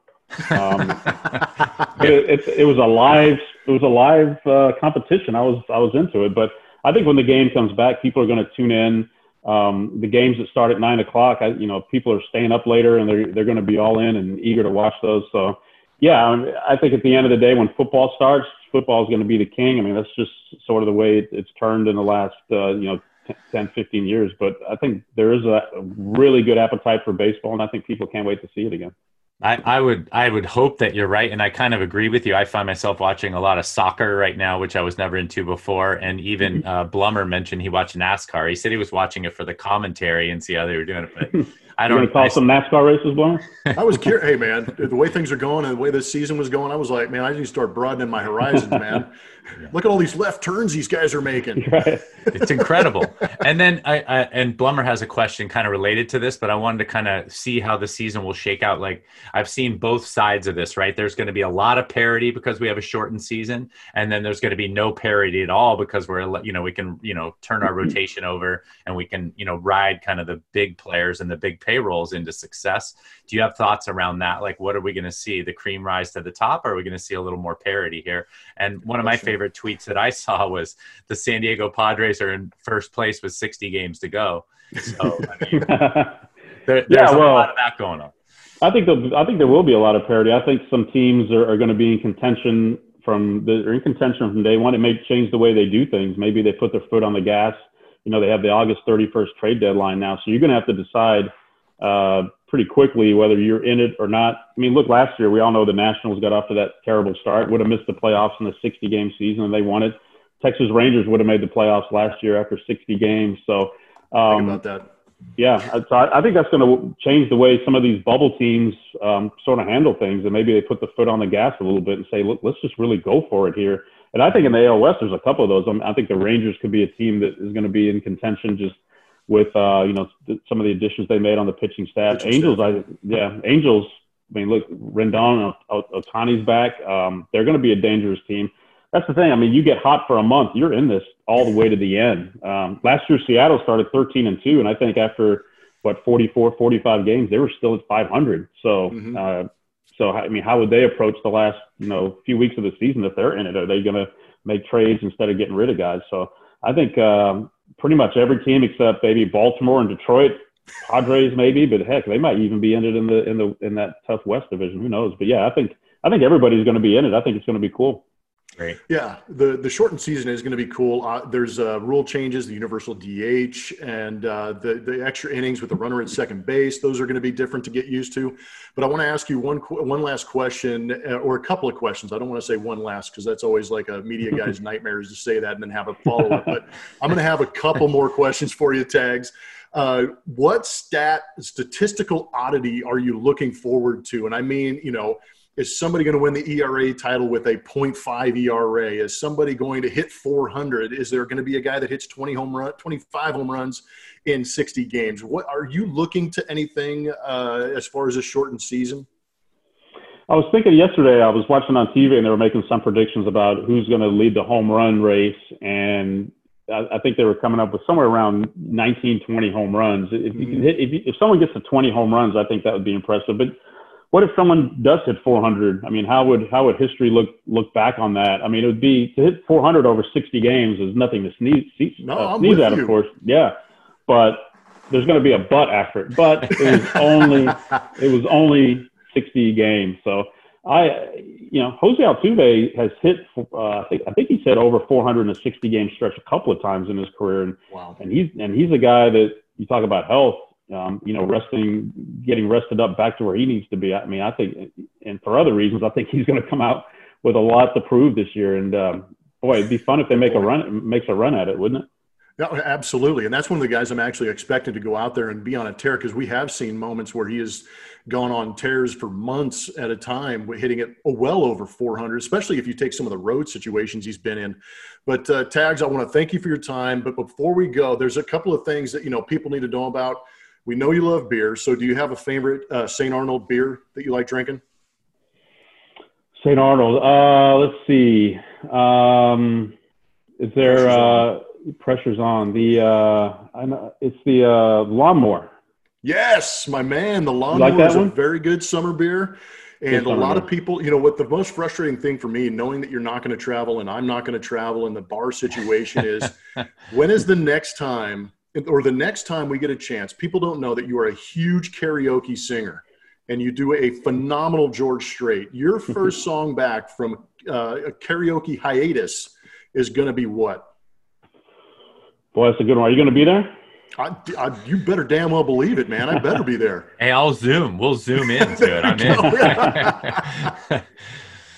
Um, it, it, it, was a live, it was a live uh, competition. I was, I was into it, but I think when the game comes back, people are going to tune in. Um, the games that start at nine o'clock, I, you know, people are staying up later, and they're they're going to be all in and eager to watch those. So, yeah, I, mean, I think at the end of the day, when football starts, football is going to be the king. I mean, that's just sort of the way it's turned in the last, uh, you know, 10, 15 years. But I think there is a really good appetite for baseball, and I think people can't wait to see it again. I, I would I would hope that you're right, and I kind of agree with you. I find myself watching a lot of soccer right now, which I was never into before. And even mm-hmm. uh, Blummer mentioned he watched NASCAR. He said he was watching it for the commentary and see how they were doing it. But I don't. You call I, some NASCAR races, Blummer? I was curious. Hey, man, the way things are going and the way this season was going, I was like, man, I need to start broadening my horizons, man. Yeah. Look at all these left turns these guys are making. Right. It's incredible. and then I, I, and Blummer has a question kind of related to this, but I wanted to kind of see how the season will shake out. Like I've seen both sides of this, right? There's going to be a lot of parity because we have a shortened season, and then there's going to be no parity at all because we're you know we can you know turn our rotation over and we can you know ride kind of the big players and the big payrolls into success. Do you have thoughts around that? Like, what are we going to see? The cream rise to the top, or are we going to see a little more parity here? And one of my favorite tweets that I saw was the San Diego Padres are in first place with 60 games to go. So, I mean, there, there's yeah, well, a lot of that going on. I think I think there will be a lot of parity. I think some teams are, are going to be in contention from the or in contention from day one. It may change the way they do things. Maybe they put their foot on the gas. You know, they have the August 31st trade deadline now, so you're going to have to decide uh, pretty quickly whether you're in it or not. I mean, look, last year we all know the Nationals got off to that terrible start, would have missed the playoffs in the 60 game season, and they won it. Texas Rangers would have made the playoffs last year after 60 games. So, um, about that. Yeah, so I, I think that's going to change the way some of these bubble teams um, sort of handle things, and maybe they put the foot on the gas a little bit and say, "Look, let's just really go for it here." And I think in the AL West, there's a couple of those. I, mean, I think the Rangers could be a team that is going to be in contention just with uh, you know some of the additions they made on the pitching staff. Pitching Angels, staff. I yeah, Angels. I mean, look, Rendon, and Ohtani's back. Um, they're going to be a dangerous team. That's the thing. I mean, you get hot for a month, you're in this all the way to the end. Um, last year, Seattle started 13 and two, and I think after what 44, 45 games, they were still at 500. So, mm-hmm. uh, so I mean, how would they approach the last you know few weeks of the season if they're in it? Are they going to make trades instead of getting rid of guys? So, I think um, pretty much every team except maybe Baltimore and Detroit, Padres maybe, but heck, they might even be in it in the in the in that tough West division. Who knows? But yeah, I think I think everybody's going to be in it. I think it's going to be cool. Great. Yeah, the the shortened season is going to be cool. Uh, there's uh, rule changes, the universal DH, and uh, the the extra innings with the runner at second base. Those are going to be different to get used to. But I want to ask you one one last question, uh, or a couple of questions. I don't want to say one last because that's always like a media guy's nightmare is to say that and then have a follow up. but I'm going to have a couple more questions for you, tags. Uh, what stat statistical oddity are you looking forward to? And I mean, you know is somebody going to win the ERA title with a 0.5 ERA? Is somebody going to hit 400? Is there going to be a guy that hits 20 home run, 25 home runs in 60 games? What are you looking to anything uh, as far as a shortened season? I was thinking yesterday. I was watching on TV and they were making some predictions about who's going to lead the home run race, and I, I, think they were coming up with somewhere around 19, 20 home runs. If you can hit, if, if someone gets to 20 home runs, I think that would be impressive. But what if someone does hit 400? I mean, how would how would history look look back on that? I mean, it would be to hit 400 over 60 games is nothing to sneeze, no, uh, sneeze at, you. of course. Yeah, but there's going to be a butt after it. But it was only it was only 60 games, so I, you know, Jose Altuve has hit. Uh, I think I think he said over 460 game stretch a couple of times in his career, and wow. and he's and he's a guy that you talk about health. Um, you know, resting, getting rested up back to where he needs to be. I mean, I think, and for other reasons, I think he's going to come out with a lot to prove this year. And um, boy, it'd be fun if they make a run, makes a run at it, wouldn't it? No, absolutely. And that's one of the guys I'm actually expecting to go out there and be on a tear because we have seen moments where he has gone on tears for months at a time, hitting it well over 400, especially if you take some of the road situations he's been in. But uh, Tags, I want to thank you for your time. But before we go, there's a couple of things that, you know, people need to know about. We know you love beer. So do you have a favorite uh, St. Arnold beer that you like drinking? St. Arnold. Uh, let's see. Um, is there uh, pressure's on the? Uh, I know it's the uh, lawnmower. Yes, my man. The lawnmower like is one? a very good summer beer. And a lot of people, you know, what the most frustrating thing for me, knowing that you're not going to travel and I'm not going to travel, and the bar situation is, when is the next time, or the next time we get a chance? People don't know that you are a huge karaoke singer, and you do a phenomenal George Strait. Your first song back from uh, a karaoke hiatus is going to be what? Boy, that's a good one. Are you going to be there? I, I, you better damn well believe it, man. I better be there. hey, I'll zoom. We'll zoom into it. I'm in.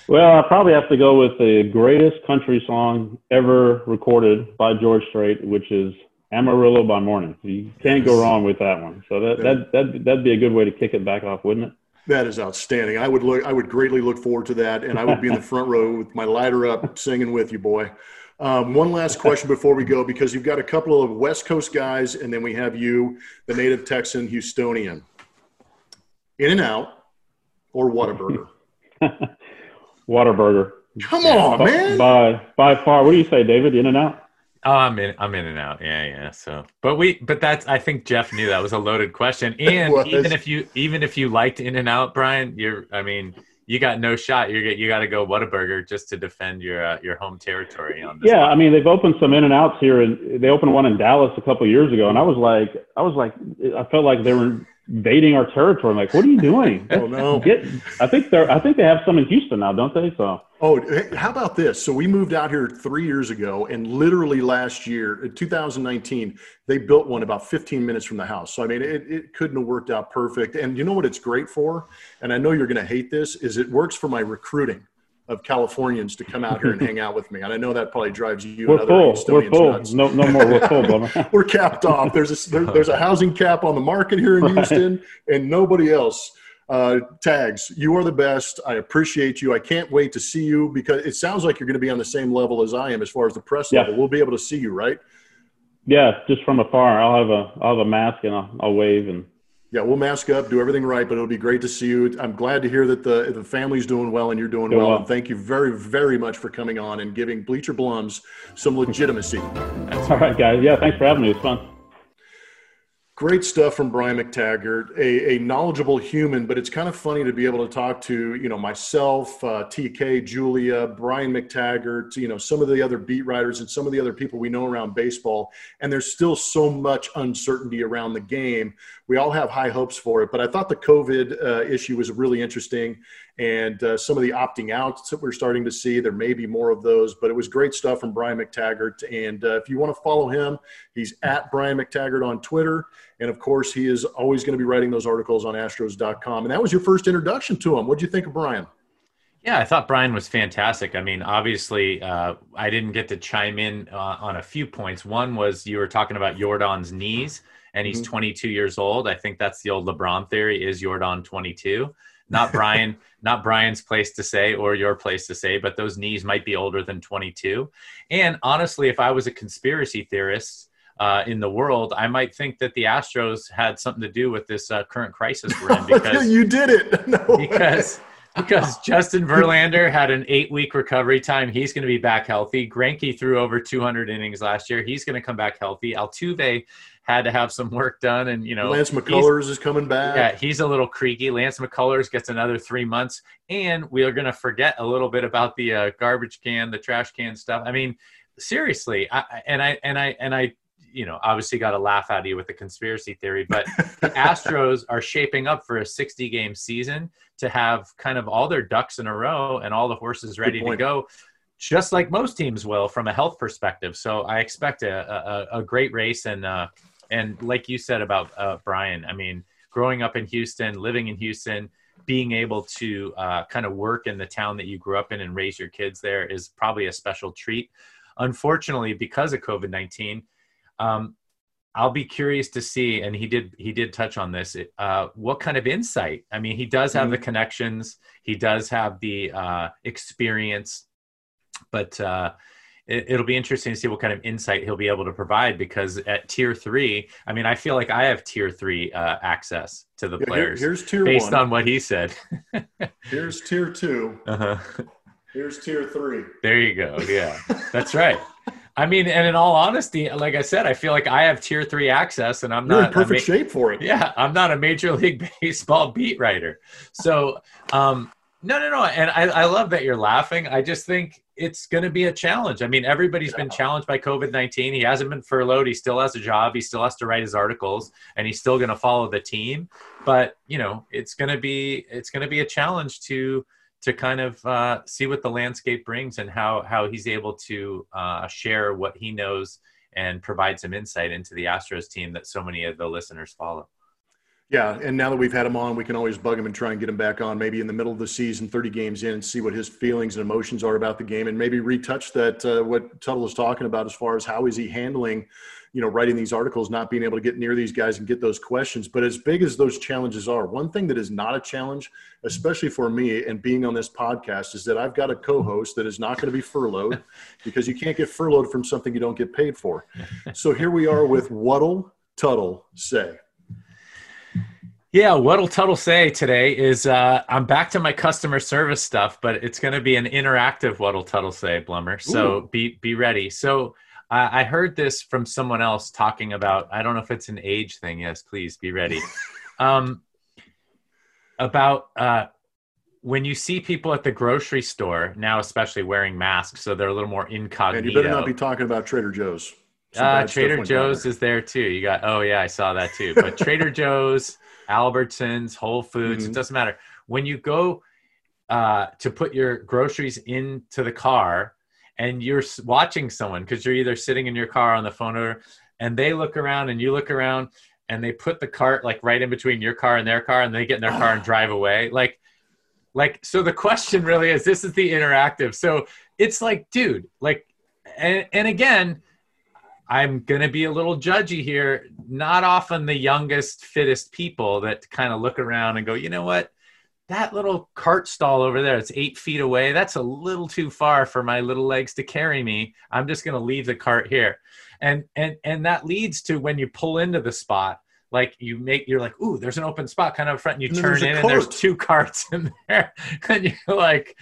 well, I probably have to go with the greatest country song ever recorded by George Strait, which is Amarillo by Morning. You can't go wrong with that one. So that that that that'd be a good way to kick it back off, wouldn't it? That is outstanding. I would look. I would greatly look forward to that, and I would be in the front row with my lighter up, singing with you, boy. Um, one last question before we go, because you've got a couple of West Coast guys, and then we have you, the native Texan Houstonian. In and Out or Whataburger? Whataburger. Come on, man. By by far. What do you say, David? In and Out. Oh, I'm in. I'm in and out. Yeah, yeah. So, but we, but that's. I think Jeff knew that was a loaded question. And even if you, even if you liked In and Out, Brian, you're. I mean, you got no shot. You you got to go Whataburger just to defend your uh, your home territory on this. Yeah, I mean they've opened some in and outs here, and they opened one in Dallas a couple years ago, and I was like, I was like, I felt like they were invading our territory. I'm like, what are you doing? oh no! Get, I think they're. I think they have some in Houston now, don't they? So. Oh, how about this? So we moved out here three years ago, and literally last year, in 2019, they built one about 15 minutes from the house. So I mean, it, it couldn't have worked out perfect. And you know what it's great for? And I know you're going to hate this. Is it works for my recruiting of Californians to come out here and hang out with me. And I know that probably drives you we're and other full. We're full. Nuts. No, no more. We're full, we're capped off. There's a, there, there's a housing cap on the market here in Houston, and nobody else. Uh, tags, you are the best. I appreciate you. I can't wait to see you because it sounds like you're going to be on the same level as I am as far as the press yeah. level. We'll be able to see you, right? Yeah, just from afar. I'll have a I'll have a mask and I'll, I'll wave and yeah, we'll mask up, do everything right, but it'll be great to see you. I'm glad to hear that the the family's doing well and you're doing, well. well. And thank you very, very much for coming on and giving Bleacher Blums some legitimacy. That's all right, guys. Yeah, thanks for having me. It's fun. Great stuff from Brian McTaggart, a, a, knowledgeable human, but it's kind of funny to be able to talk to, you know, myself, uh, TK, Julia, Brian McTaggart, you know, some of the other beat writers and some of the other people we know around baseball. And there's still so much uncertainty around the game. We all have high hopes for it, but I thought the COVID uh, issue was really interesting and uh, some of the opting outs that we're starting to see. There may be more of those, but it was great stuff from Brian McTaggart. And uh, if you want to follow him, he's at Brian McTaggart on Twitter. And of course, he is always going to be writing those articles on Astros.com. And that was your first introduction to him. What do you think of Brian? Yeah, I thought Brian was fantastic. I mean, obviously, uh, I didn't get to chime in uh, on a few points. One was you were talking about Yordan's knees, and he's mm-hmm. 22 years old. I think that's the old LeBron theory: is Jordan 22? not Brian, not Brian's place to say or your place to say, but those knees might be older than 22. And honestly, if I was a conspiracy theorist uh, in the world, I might think that the Astros had something to do with this uh, current crisis we're in because you did it. No because. because Justin Verlander had an eight week recovery time. He's going to be back healthy. Greinke threw over 200 innings last year. He's going to come back healthy. Altuve had to have some work done, and you know Lance McCullers is coming back. Yeah, he's a little creaky. Lance McCullers gets another three months, and we are going to forget a little bit about the uh, garbage can, the trash can stuff. I mean, seriously, I, and I and I and I you know, obviously got to laugh at you with the conspiracy theory, but the Astros are shaping up for a 60 game season to have kind of all their ducks in a row and all the horses ready to go, just like most teams will from a health perspective. So I expect a, a, a great race. And, uh, and like you said about uh, Brian, I mean, growing up in Houston, living in Houston, being able to uh, kind of work in the town that you grew up in and raise your kids there is probably a special treat. Unfortunately, because of COVID 19, um, I'll be curious to see, and he did he did touch on this. Uh, what kind of insight? I mean, he does have mm-hmm. the connections, he does have the uh, experience, but uh, it, will be interesting to see what kind of insight he'll be able to provide. Because at tier three, I mean, I feel like I have tier three uh, access to the yeah, players. Here, here's tier based one. on what he said. here's tier 2 uh-huh. Here's tier three. There you go. Yeah, that's right. I mean, and in all honesty, like I said, I feel like I have tier three access, and I'm You're not in perfect ma- shape for it. Yeah, I'm not a major league baseball beat writer. So, um, no, no, no. And I, I love that you're laughing. I just think it's going to be a challenge. I mean, everybody's yeah. been challenged by COVID 19. He hasn't been furloughed. He still has a job. He still has to write his articles, and he's still going to follow the team. But you know, it's going to be it's going to be a challenge to to kind of uh, see what the landscape brings and how how he's able to uh, share what he knows and provide some insight into the Astros team that so many of the listeners follow. Yeah, and now that we've had him on, we can always bug him and try and get him back on, maybe in the middle of the season, 30 games in, and see what his feelings and emotions are about the game, and maybe retouch that uh, what Tuttle is talking about as far as how is he handling you know writing these articles not being able to get near these guys and get those questions but as big as those challenges are one thing that is not a challenge especially for me and being on this podcast is that i've got a co-host that is not going to be furloughed because you can't get furloughed from something you don't get paid for so here we are with what'll tuttle say yeah, what'll Tuttle say today is uh, I'm back to my customer service stuff, but it's going to be an interactive what'll Tuttle say, Blummer. So Ooh. be be ready. So I, I heard this from someone else talking about. I don't know if it's an age thing. Yes, please be ready. um, about uh, when you see people at the grocery store now, especially wearing masks, so they're a little more incognito. And you better not be talking about Trader Joe's. Uh, Trader Joe's is there too. You got oh yeah, I saw that too. But Trader Joe's, Albertsons, Whole Foods, mm-hmm. it doesn't matter. When you go uh, to put your groceries into the car, and you're watching someone because you're either sitting in your car on the phone or and they look around and you look around and they put the cart like right in between your car and their car and they get in their car and drive away. Like like so the question really is this is the interactive. So it's like dude like and, and again i'm gonna be a little judgy here. Not often the youngest fittest people that kind of look around and go you know what that little cart stall over there it's eight feet away that's a little too far for my little legs to carry me. I'm just going to leave the cart here. And and and that leads to when you pull into the spot like you make you're like ooh there's an open spot kind of up front and you and turn in and there's two carts in there. And you're like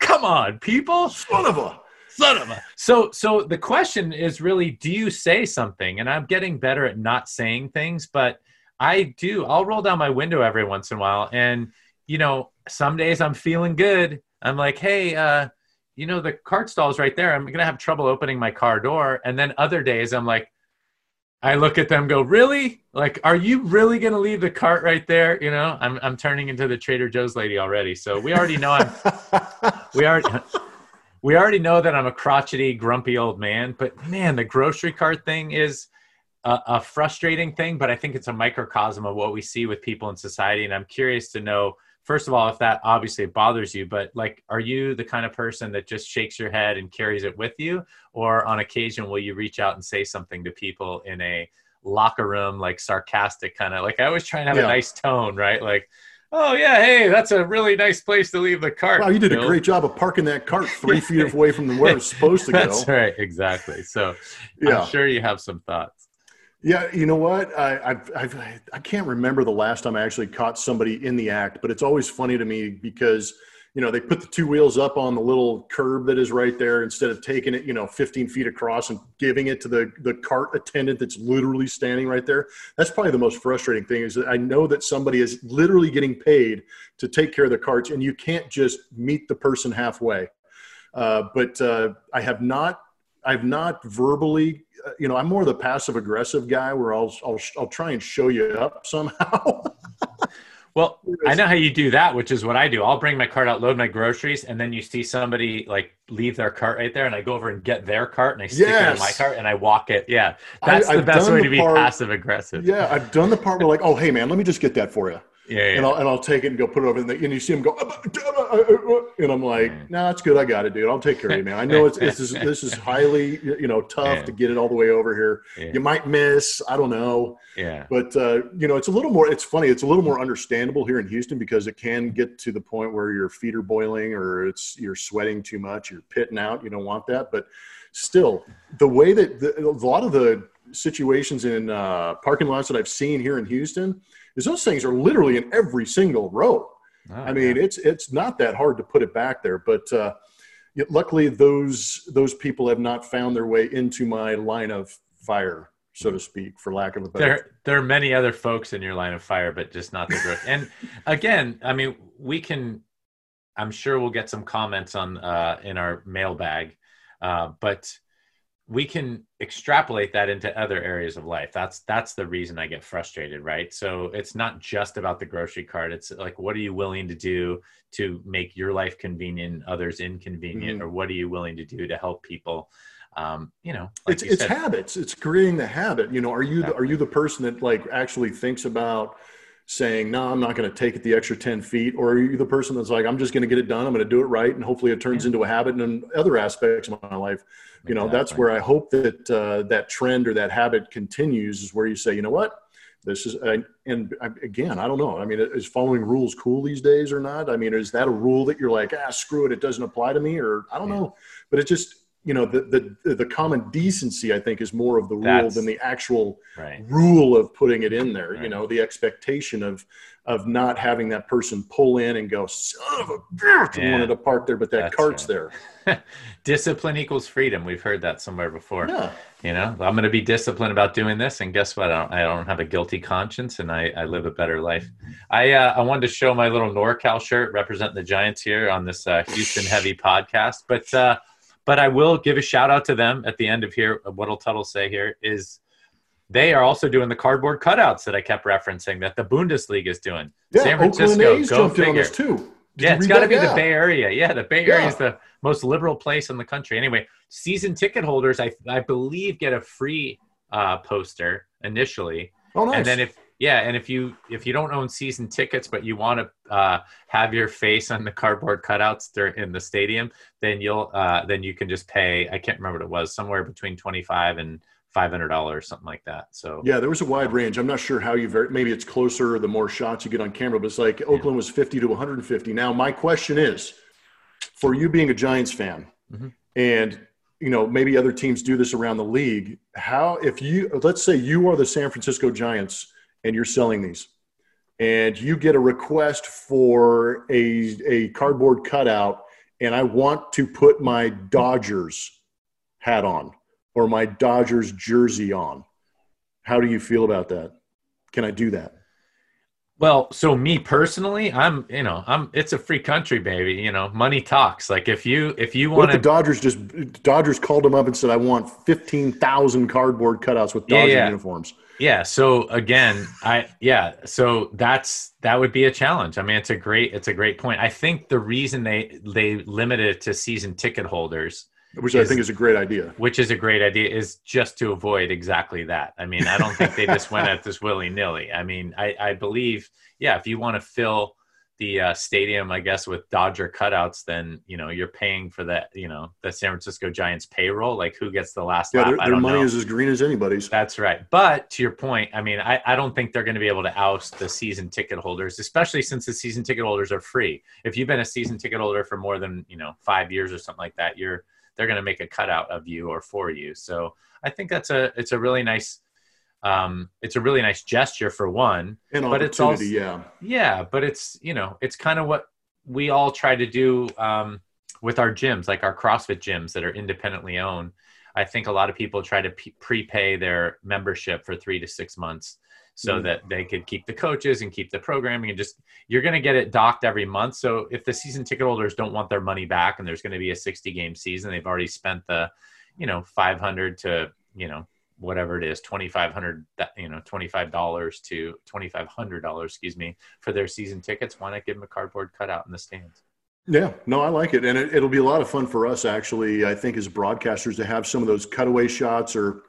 come on people. Son of a. Son of a. So so the question is really do you say something? And i'm getting better at not saying things but i do. I'll roll down my window every once in a while and you know, some days I'm feeling good. I'm like, hey, uh, you know, the cart stall's right there. I'm gonna have trouble opening my car door. And then other days I'm like, I look at them, go, really? Like, are you really gonna leave the cart right there? You know, I'm I'm turning into the Trader Joe's lady already. So we already know I'm we already we already know that I'm a crotchety, grumpy old man. But man, the grocery cart thing is a, a frustrating thing, but I think it's a microcosm of what we see with people in society. And I'm curious to know first of all, if that obviously bothers you, but like, are you the kind of person that just shakes your head and carries it with you? Or on occasion, will you reach out and say something to people in a locker room, like sarcastic kind of like, I always try and have yeah. a nice tone, right? Like, oh yeah, hey, that's a really nice place to leave the cart. Wow, you did a great job of parking that cart three feet away from where it's supposed to go. That's right, exactly. So yeah. I'm sure you have some thoughts. Yeah, you know what? I I've, I've, I can't remember the last time I actually caught somebody in the act, but it's always funny to me because you know, they put the two wheels up on the little curb that is right there instead of taking it, you know, 15 feet across and giving it to the, the cart attendant that's literally standing right there. That's probably the most frustrating thing is that I know that somebody is literally getting paid to take care of the carts and you can't just meet the person halfway. Uh, but uh, I have not, I've not verbally, uh, you know, I'm more the passive aggressive guy where I'll, I'll, I'll try and show you up somehow. Well, I know how you do that, which is what I do. I'll bring my cart out, load my groceries, and then you see somebody like leave their cart right there, and I go over and get their cart and I stick yes. it in my cart and I walk it. Yeah, that's I, the I've best way to be passive aggressive. Yeah, I've done the part where like, oh hey man, let me just get that for you. Yeah, yeah. And I'll and I'll take it and go put it over, and, the, and you see him go, uh, uh, uh, and I'm like, no, nah, it's good. I got it, dude. I'll take care of you, man. I know it's this is this is highly you know tough yeah. to get it all the way over here. Yeah. You might miss, I don't know. Yeah. But uh, you know, it's a little more. It's funny. It's a little more understandable here in Houston because it can get to the point where your feet are boiling or it's you're sweating too much, you're pitting out. You don't want that, but still, the way that the, a lot of the situations in uh, parking lots that I've seen here in Houston is those things are literally in every single row. Oh, I mean, yeah. it's it's not that hard to put it back there, but uh, luckily those those people have not found their way into my line of fire, so to speak, for lack of a better. There, there are many other folks in your line of fire, but just not the group. and again, I mean, we can. I'm sure we'll get some comments on uh, in our mailbag, uh, but we can extrapolate that into other areas of life. That's that's the reason i get frustrated right? So it's not just about the grocery cart. It's like what are you willing to do to make your life convenient others inconvenient mm-hmm. or what are you willing to do to help people? Um, you know like it's you it's said, habits. It's creating the habit. You know are you the, are you the person that like actually thinks about saying, no, I'm not going to take it the extra 10 feet? Or are you the person that's like, I'm just going to get it done. I'm going to do it right. And hopefully it turns yeah. into a habit and in other aspects of my life. You know, that's where I hope that uh, that trend or that habit continues is where you say, you know what, this is, uh, and again, I don't know. I mean, is following rules cool these days or not? I mean, is that a rule that you're like, ah, screw it, it doesn't apply to me? Or I don't yeah. know. But it just, you know the, the the common decency i think is more of the rule That's, than the actual right. rule of putting it in there right. you know the expectation of of not having that person pull in and go son of a bitch yeah. wanted to park there but that That's cart's right. there discipline equals freedom we've heard that somewhere before yeah. you know i'm going to be disciplined about doing this and guess what i don't, I don't have a guilty conscience and I, I live a better life i uh, i wanted to show my little norcal shirt representing the giants here on this uh, houston heavy podcast but uh but I will give a shout out to them at the end of here. What'll Tuttle say here is they are also doing the cardboard cutouts that I kept referencing that the Bundesliga is doing. Yeah, San Francisco, Oakland A's go figure. too. Did yeah, it's got to be yeah. the Bay Area. Yeah, the Bay Area yeah. is the most liberal place in the country. Anyway, season ticket holders, I I believe, get a free uh, poster initially. Oh, nice. And then if yeah, and if you if you don't own season tickets but you want to uh, have your face on the cardboard cutouts in the stadium, then you'll uh, then you can just pay. I can't remember what it was, somewhere between twenty five and five hundred dollars, something like that. So yeah, there was a wide range. I'm not sure how you very maybe it's closer the more shots you get on camera, but it's like Oakland yeah. was fifty to one hundred and fifty. Now my question is, for you being a Giants fan, mm-hmm. and you know maybe other teams do this around the league, how if you let's say you are the San Francisco Giants and you're selling these and you get a request for a, a cardboard cutout and I want to put my Dodgers hat on or my Dodgers jersey on. How do you feel about that? Can I do that? Well, so me personally, I'm, you know, I'm. It's a free country, baby. You know, money talks. Like if you if you want, the Dodgers just Dodgers called them up and said, "I want fifteen thousand cardboard cutouts with Dodger yeah, yeah. uniforms." Yeah. So again, I yeah. So that's that would be a challenge. I mean, it's a great it's a great point. I think the reason they they limited it to season ticket holders, which is, I think is a great idea, which is a great idea, is just to avoid exactly that. I mean, I don't think they just went at this willy nilly. I mean, I I believe yeah, if you want to fill the uh, stadium, I guess, with Dodger cutouts, then you know you're paying for that. You know the San Francisco Giants payroll. Like who gets the last? Yeah, lap? their, their money know. is as green as anybody's. That's right. But to your point, I mean, I, I don't think they're going to be able to oust the season ticket holders, especially since the season ticket holders are free. If you've been a season ticket holder for more than you know five years or something like that, you're they're going to make a cutout of you or for you. So I think that's a it's a really nice um, it's a really nice gesture for one An but it's also yeah yeah but it's you know it's kind of what we all try to do um, with our gyms, like our CrossFit gyms that are independently owned. I think a lot of people try to p- prepay their membership for three to six months so mm. that they could keep the coaches and keep the programming and just you're going to get it docked every month so if the season ticket holders don't want their money back and there's going to be a 60 game season they've already spent the you know 500 to you know whatever it is 2500 you know $25 to $2500 excuse me for their season tickets why not give them a cardboard cutout in the stands yeah, no, I like it, and it, will be a lot of fun for us. Actually, I think as broadcasters to have some of those cutaway shots, or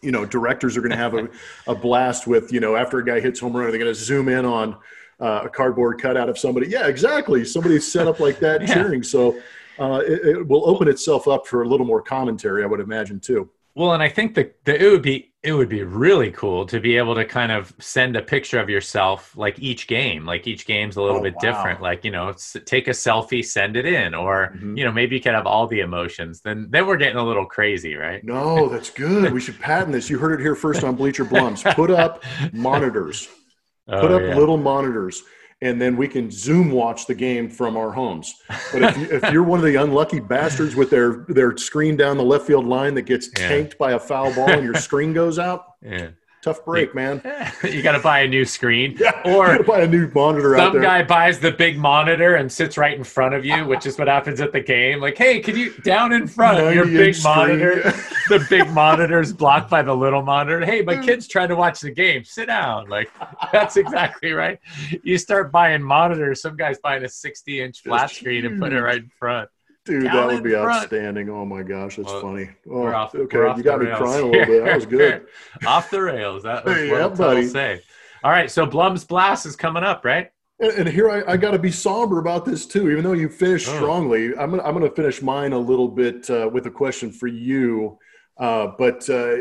you know, directors are going to have a, a blast with you know after a guy hits home run, they're going to zoom in on uh, a cardboard cutout of somebody. Yeah, exactly. Somebody set up like that yeah. cheering. So uh, it, it, will open itself up for a little more commentary, I would imagine too. Well, and I think that it would be it would be really cool to be able to kind of send a picture of yourself like each game. Like each game's a little oh, bit wow. different. Like you know, take a selfie, send it in, or mm-hmm. you know, maybe you could have all the emotions. Then then we're getting a little crazy, right? No, that's good. we should patent this. You heard it here first on Bleacher Blums. Put up monitors. Oh, Put up yeah. little monitors and then we can Zoom watch the game from our homes. But if, you, if you're one of the unlucky bastards with their their screen down the left field line that gets yeah. tanked by a foul ball and your screen goes out, yeah tough break, man. you got to buy a new screen, yeah, or buy a new monitor. Some guy buys the big monitor and sits right in front of you, which is what happens at the game. Like, hey, can you down in front of your big monitor? the big monitor is blocked by the little monitor. Hey, my mm. kid's trying to watch the game. Sit down. Like, that's exactly right. You start buying monitors. Some guy's buying a 60 inch flat screen and put it right in front. Dude, that would be front. outstanding. Oh my gosh, that's well, funny. Oh, off, okay, you got me crying a little bit. That was good. off the rails. That was hey, what yeah, i say. All right, so Blum's Blast is coming up, right? And, and here I, I got to be somber about this too. Even though you finished oh. strongly, I'm gonna, I'm going to finish mine a little bit uh, with a question for you. Uh, but uh,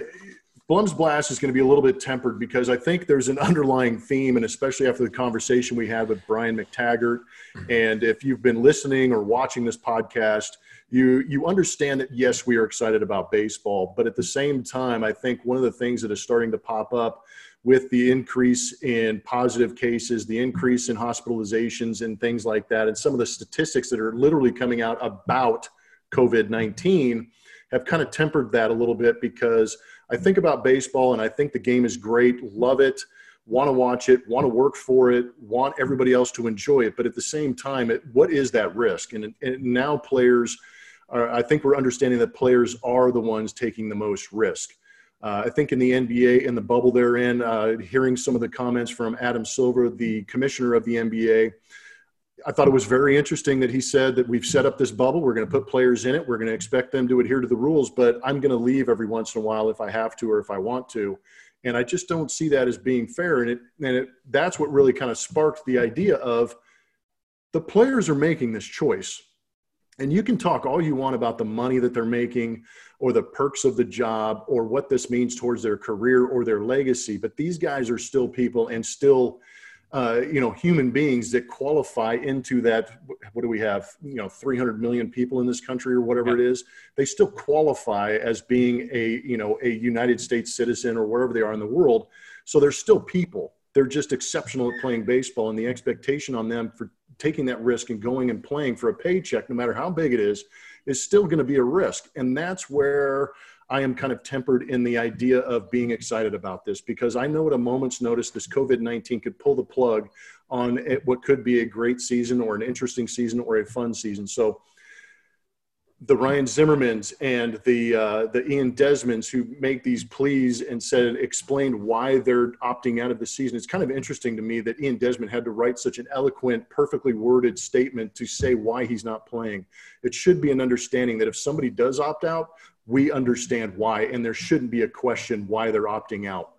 Blum's Blast is going to be a little bit tempered because I think there's an underlying theme, and especially after the conversation we had with Brian McTaggart. And if you've been listening or watching this podcast, you you understand that yes, we are excited about baseball, but at the same time, I think one of the things that is starting to pop up with the increase in positive cases, the increase in hospitalizations, and things like that, and some of the statistics that are literally coming out about COVID 19 have kind of tempered that a little bit because I think about baseball and I think the game is great, love it, want to watch it, want to work for it, want everybody else to enjoy it. But at the same time, it, what is that risk? And, and now players are, I think we're understanding that players are the ones taking the most risk. Uh, I think in the NBA, in the bubble they're in, uh, hearing some of the comments from Adam Silver, the commissioner of the NBA, I thought it was very interesting that he said that we've set up this bubble. We're going to put players in it. We're going to expect them to adhere to the rules, but I'm going to leave every once in a while if I have to or if I want to. And I just don't see that as being fair. And it and it that's what really kind of sparked the idea of the players are making this choice. And you can talk all you want about the money that they're making or the perks of the job or what this means towards their career or their legacy, but these guys are still people and still uh, you know human beings that qualify into that what do we have you know 300 million people in this country or whatever yeah. it is they still qualify as being a you know a united states citizen or wherever they are in the world. So they're still people. They're just exceptional at playing baseball and the expectation on them for taking that risk and going and playing for a paycheck no matter how big it is is still going to be a risk. And that's where I am kind of tempered in the idea of being excited about this because I know at a moment's notice this COVID 19 could pull the plug on what could be a great season or an interesting season or a fun season. So, the Ryan Zimmermans and the uh, the Ian Desmonds who make these pleas and said explained why they're opting out of the season. It's kind of interesting to me that Ian Desmond had to write such an eloquent, perfectly worded statement to say why he's not playing. It should be an understanding that if somebody does opt out, we understand why, and there shouldn't be a question why they're opting out.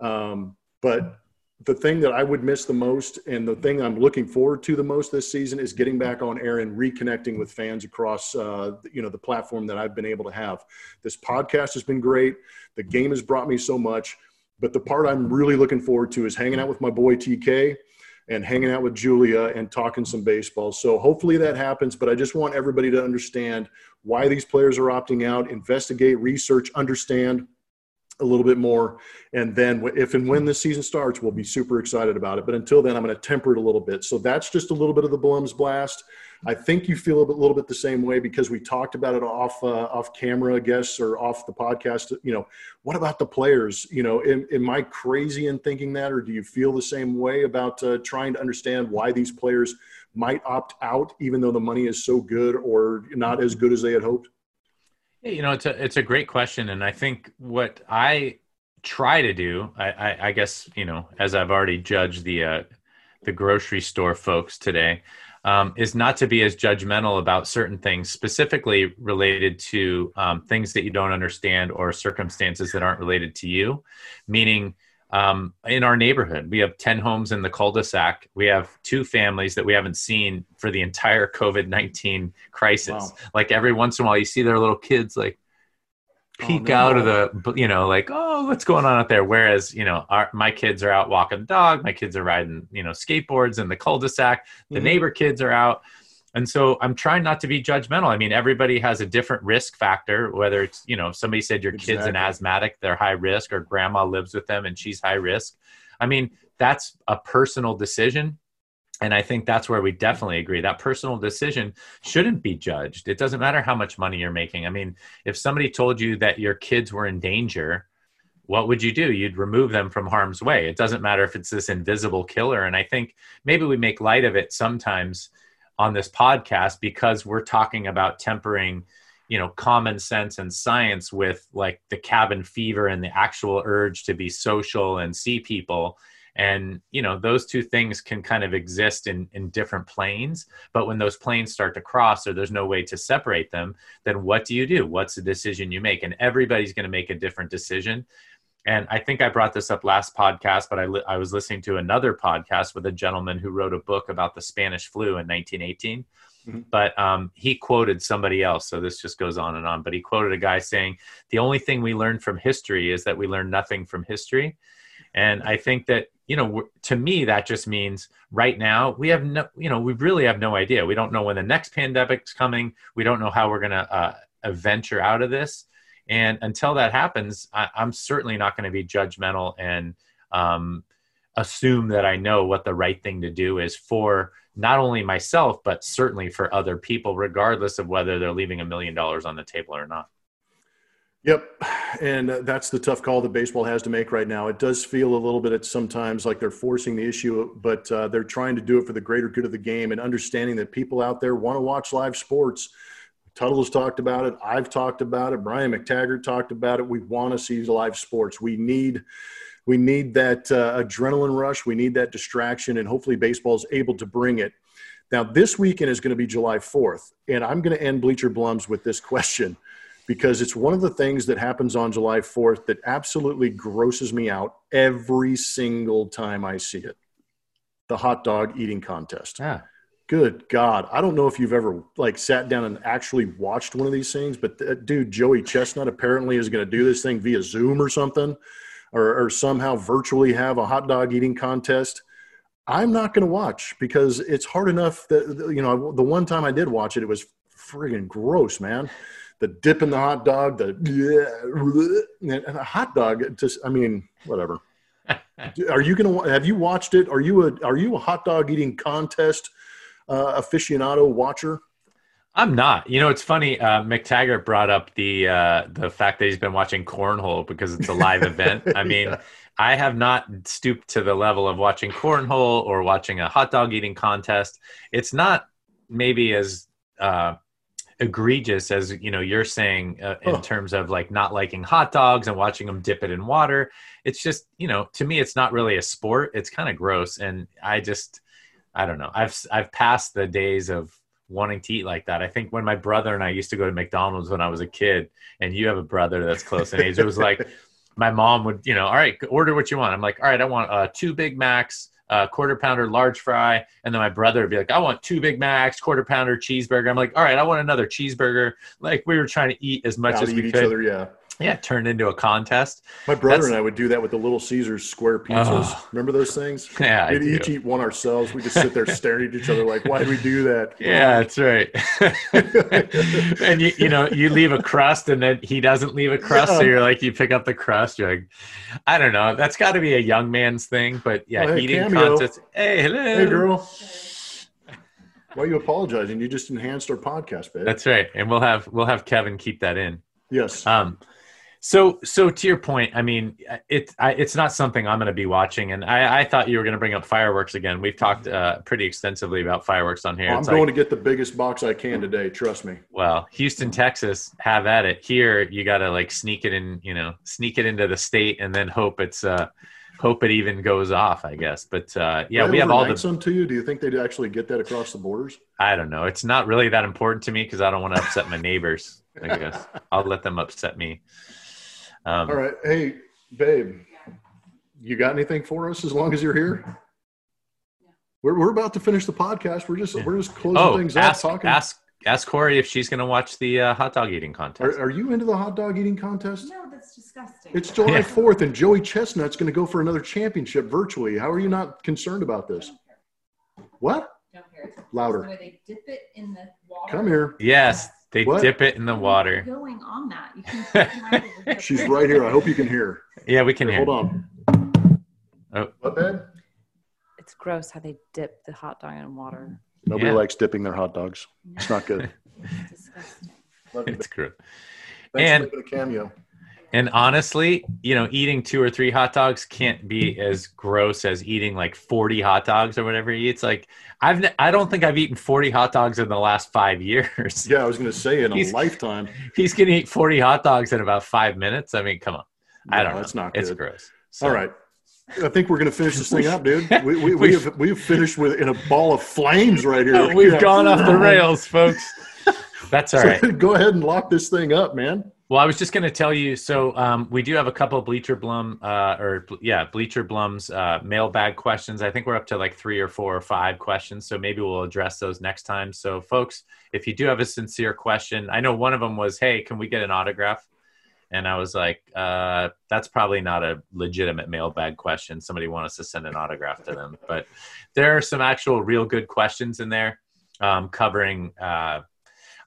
Um, but the thing that I would miss the most, and the thing I'm looking forward to the most this season, is getting back on air and reconnecting with fans across, uh, you know, the platform that I've been able to have. This podcast has been great. The game has brought me so much, but the part I'm really looking forward to is hanging out with my boy TK and hanging out with Julia and talking some baseball. So hopefully that happens. But I just want everybody to understand why these players are opting out, investigate, research, understand. a little bit more. And then if and when this season starts, we'll be super excited about it. But until then, I'm going to temper it a little bit. So that's just a little bit of the Blums blast. I think you feel a little bit the same way because we talked about it off uh, off camera, I guess, or off the podcast. You know, what about the players? You know, am, am I crazy in thinking that, or do you feel the same way about uh, trying to understand why these players might opt out, even though the money is so good or not as good as they had hoped? You know, it's a it's a great question, and I think what I try to do, I, I, I guess you know, as I've already judged the uh, the grocery store folks today, um, is not to be as judgmental about certain things, specifically related to um, things that you don't understand or circumstances that aren't related to you. Meaning, um, in our neighborhood. We have 10 homes in the cul-de-sac. We have two families that we haven't seen for the entire COVID-19 crisis. Wow. Like every once in a while you see their little kids like peek oh, no. out of the, you know, like, oh, what's going on out there? Whereas, you know, our, my kids are out walking the dog. My kids are riding, you know, skateboards in the cul-de-sac. The mm-hmm. neighbor kids are out and so i'm trying not to be judgmental i mean everybody has a different risk factor whether it's you know somebody said your exactly. kid's an asthmatic they're high risk or grandma lives with them and she's high risk i mean that's a personal decision and i think that's where we definitely agree that personal decision shouldn't be judged it doesn't matter how much money you're making i mean if somebody told you that your kids were in danger what would you do? You'd remove them from harm's way. It doesn't matter if it's this invisible killer. And I think maybe we make light of it sometimes on this podcast because we're talking about tempering you know common sense and science with like the cabin fever and the actual urge to be social and see people. And you know those two things can kind of exist in in different planes. But when those planes start to cross or there's no way to separate them then what do you do? What's the decision you make? And everybody's going to make a different decision and I think I brought this up last podcast, but I, li- I was listening to another podcast with a gentleman who wrote a book about the Spanish flu in 1918. Mm-hmm. But um, he quoted somebody else. So this just goes on and on. But he quoted a guy saying, The only thing we learn from history is that we learn nothing from history. And I think that, you know, to me, that just means right now we have no, you know, we really have no idea. We don't know when the next pandemic's coming. We don't know how we're going to uh, venture out of this. And until that happens, I, am certainly not going to be judgmental and um, assume that I know what the right thing to do is for not only myself, but certainly for other people, regardless of whether they're leaving a million dollars on the table or not. Yep. And that's the tough call that baseball has to make right now. It does feel a little bit at sometimes like they're forcing the issue, but uh, they're trying to do it for the greater good of the game and understanding that people out there want to watch live sports Tuttle's talked about it. I've talked about it. Brian McTaggart talked about it. We want to see live sports. We need we need that uh, adrenaline rush. We need that distraction, and hopefully, baseball is able to bring it. Now, this weekend is going to be July 4th, and I'm going to end Bleacher Blums with this question because it's one of the things that happens on July 4th that absolutely grosses me out every single time I see it the hot dog eating contest. Yeah. Good God. I don't know if you've ever like sat down and actually watched one of these things, but uh, dude, Joey Chestnut apparently is going to do this thing via Zoom or something or, or somehow virtually have a hot dog eating contest. I'm not going to watch because it's hard enough that, you know, the one time I did watch it, it was friggin' gross, man. The dip in the hot dog, the yeah, and a hot dog, just, I mean, whatever. are you going to, have you watched it? Are you a, are you a hot dog eating contest uh, aficionado watcher? I'm not. You know, it's funny. Uh, McTaggart brought up the uh, the fact that he's been watching cornhole because it's a live event. I mean, yeah. I have not stooped to the level of watching cornhole or watching a hot dog eating contest. It's not maybe as uh, egregious as you know you're saying uh, in oh. terms of like not liking hot dogs and watching them dip it in water. It's just you know to me it's not really a sport. It's kind of gross, and I just I don't know. I've I've passed the days of wanting to eat like that. I think when my brother and I used to go to McDonald's when I was a kid, and you have a brother that's close in age, it was like my mom would, you know, all right, order what you want. I'm like, all right, I want uh, two Big Macs, uh, quarter pounder, large fry, and then my brother would be like, I want two Big Macs, quarter pounder, cheeseburger. I'm like, all right, I want another cheeseburger. Like we were trying to eat as much as we could. Other, yeah. Yeah, turned into a contest. My brother That's, and I would do that with the Little Caesars square pizzas. Oh, Remember those things? Yeah, we'd each eat one ourselves. We just sit there staring at each other like, "Why did we do that?" Yeah, that's right. and you, you know, you leave a crust, and then he doesn't leave a crust, yeah. so you're like, you pick up the crust. You're like, I don't know. That's got to be a young man's thing, but yeah, well, hey, eating cameo. contest. Hey, hello, hey, girl. Why are you apologizing? You just enhanced our podcast, babe. That's right, and we'll have we'll have Kevin keep that in. Yes. Um, so, so to your point, I mean, it's it's not something I'm going to be watching, and I, I thought you were going to bring up fireworks again. We've talked uh, pretty extensively about fireworks on here. I'm it's going like, to get the biggest box I can today. Trust me. Well, Houston, Texas, have at it. Here, you got to like sneak it in, you know, sneak it into the state, and then hope it's uh, hope it even goes off. I guess, but uh, yeah, we have all the some to you. Do you think they'd actually get that across the borders? I don't know. It's not really that important to me because I don't want to upset my neighbors. I guess I'll let them upset me. Um, All right. Hey, babe, you got anything for us as long as you're here? We're, we're about to finish the podcast. We're just yeah. we're just closing oh, things ask, up. Talking. Ask ask Corey if she's going to watch the uh, hot dog eating contest. Are, are, you into the hot dog eating contest? No, that's disgusting. It's July Fourth, and Joey Chestnut's going to go for another championship virtually. How are you not concerned about this? What? Louder. Where they dip it in the water. Come here. Yes, they what? dip it in the water. Going on that. You can She's right here. I hope you can hear. Yeah, we can here, hear. Hold on. Oh. What, babe? It's gross how they dip the hot dog in water. Nobody yeah. likes dipping their hot dogs. It's not good. it's disgusting. It's gross. Thanks and, for making a cameo. And honestly, you know, eating two or three hot dogs can't be as gross as eating like 40 hot dogs or whatever he eats. Like I've, I don't think I've eaten 40 hot dogs in the last five years. Yeah. I was going to say in a lifetime, he's going to eat 40 hot dogs in about five minutes. I mean, come on. No, I don't know. That's not good. It's gross. So. All right. I think we're going to finish this thing up, dude. We, we, we have we have finished with in a ball of flames right here. We've yeah. gone off the rails, folks. That's all right. so Go ahead and lock this thing up, man. Well, I was just going to tell you. So um, we do have a couple Bleacher Blum, uh, or yeah, Bleacher Blum's uh, mailbag questions. I think we're up to like three or four or five questions. So maybe we'll address those next time. So, folks, if you do have a sincere question, I know one of them was, "Hey, can we get an autograph?" And I was like, uh, "That's probably not a legitimate mailbag question. Somebody wants us to send an autograph to them." But there are some actual, real good questions in there um, covering uh,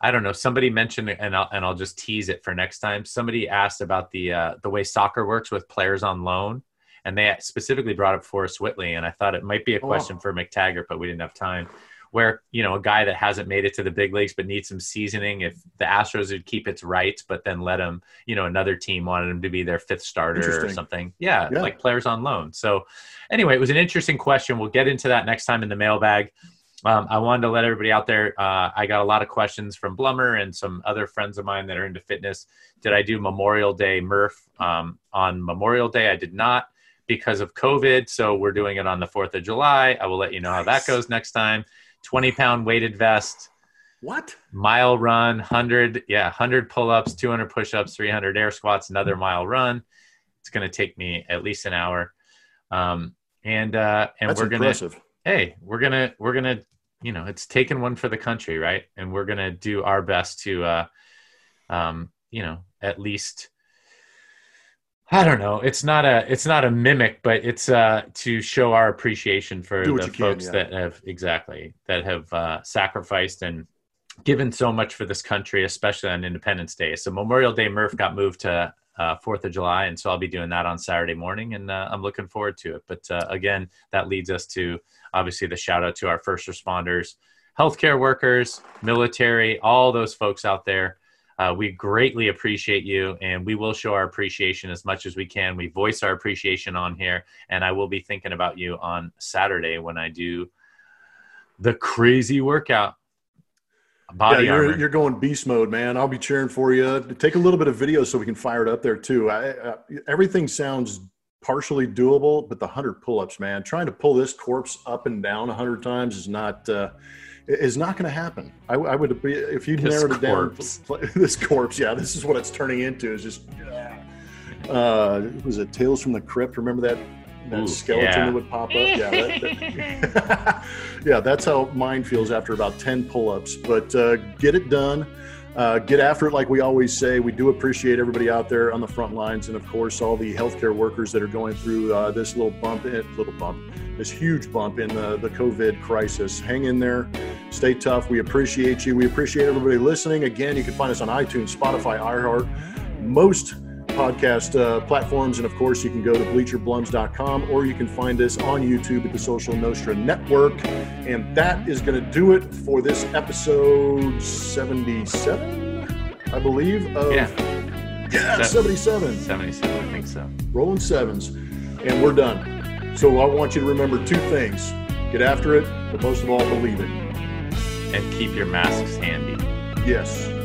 I don't know. Somebody mentioned, and I'll, and I'll just tease it for next time. Somebody asked about the uh, the way soccer works with players on loan, and they specifically brought up Forrest Whitley, and I thought it might be a oh, question oh. for McTaggart, but we didn't have time. Where you know a guy that hasn't made it to the big leagues but needs some seasoning, if the Astros would keep its rights, but then let him, you know, another team wanted him to be their fifth starter or something. Yeah, yeah, like players on loan. So, anyway, it was an interesting question. We'll get into that next time in the mailbag. Um, I wanted to let everybody out there. Uh, I got a lot of questions from Blummer and some other friends of mine that are into fitness. Did I do Memorial Day Murph um, on Memorial Day? I did not because of COVID. So we're doing it on the 4th of July. I will let you know nice. how that goes next time. 20 pound weighted vest. What? Mile run, 100, yeah, 100 pull ups, 200 push ups, 300 air squats, another mile run. It's going to take me at least an hour. Um, and uh, and That's we're going to hey, we're gonna we're gonna you know it's taken one for the country, right? And we're gonna do our best to uh, um, you know at least. I don't know. It's not a it's not a mimic, but it's uh to show our appreciation for the folks can, yeah. that have exactly that have uh, sacrificed and given so much for this country, especially on Independence Day. So Memorial Day Murph got moved to uh, Fourth of July, and so I'll be doing that on Saturday morning, and uh, I'm looking forward to it. But uh, again, that leads us to obviously the shout out to our first responders, healthcare workers, military, all those folks out there. Uh, we greatly appreciate you, and we will show our appreciation as much as we can. We voice our appreciation on here, and I will be thinking about you on Saturday when I do the crazy workout Body yeah, you're, you're going beast mode, man. I'll be cheering for you. Take a little bit of video so we can fire it up there too. I, uh, everything sounds partially doable, but the hundred pull-ups, man, trying to pull this corpse up and down a hundred times is not uh, is not going to happen. I, I, would be if you narrowed it down. This corpse, yeah, this is what it's turning into. Is just uh, was it Tales from the Crypt? Remember that that Ooh, skeleton yeah. that would pop up. Yeah, that, that, yeah, that's how mine feels after about ten pull-ups. But uh, get it done. Uh, get after it, like we always say. We do appreciate everybody out there on the front lines, and of course, all the healthcare workers that are going through uh, this little bump, in, little bump, this huge bump in the, the COVID crisis. Hang in there, stay tough. We appreciate you. We appreciate everybody listening. Again, you can find us on iTunes, Spotify, iHeart, most podcast uh, platforms. And of course, you can go to bleacherblums.com or you can find us on YouTube at the Social Nostra Network. And that is going to do it for this episode 77, I believe. Of, Yeah. Yeah, Seven. 77. 77, I think so. Rolling sevens. And we're done. So I want you to remember two things get after it, but most of all, believe it. And keep your masks handy. Yes.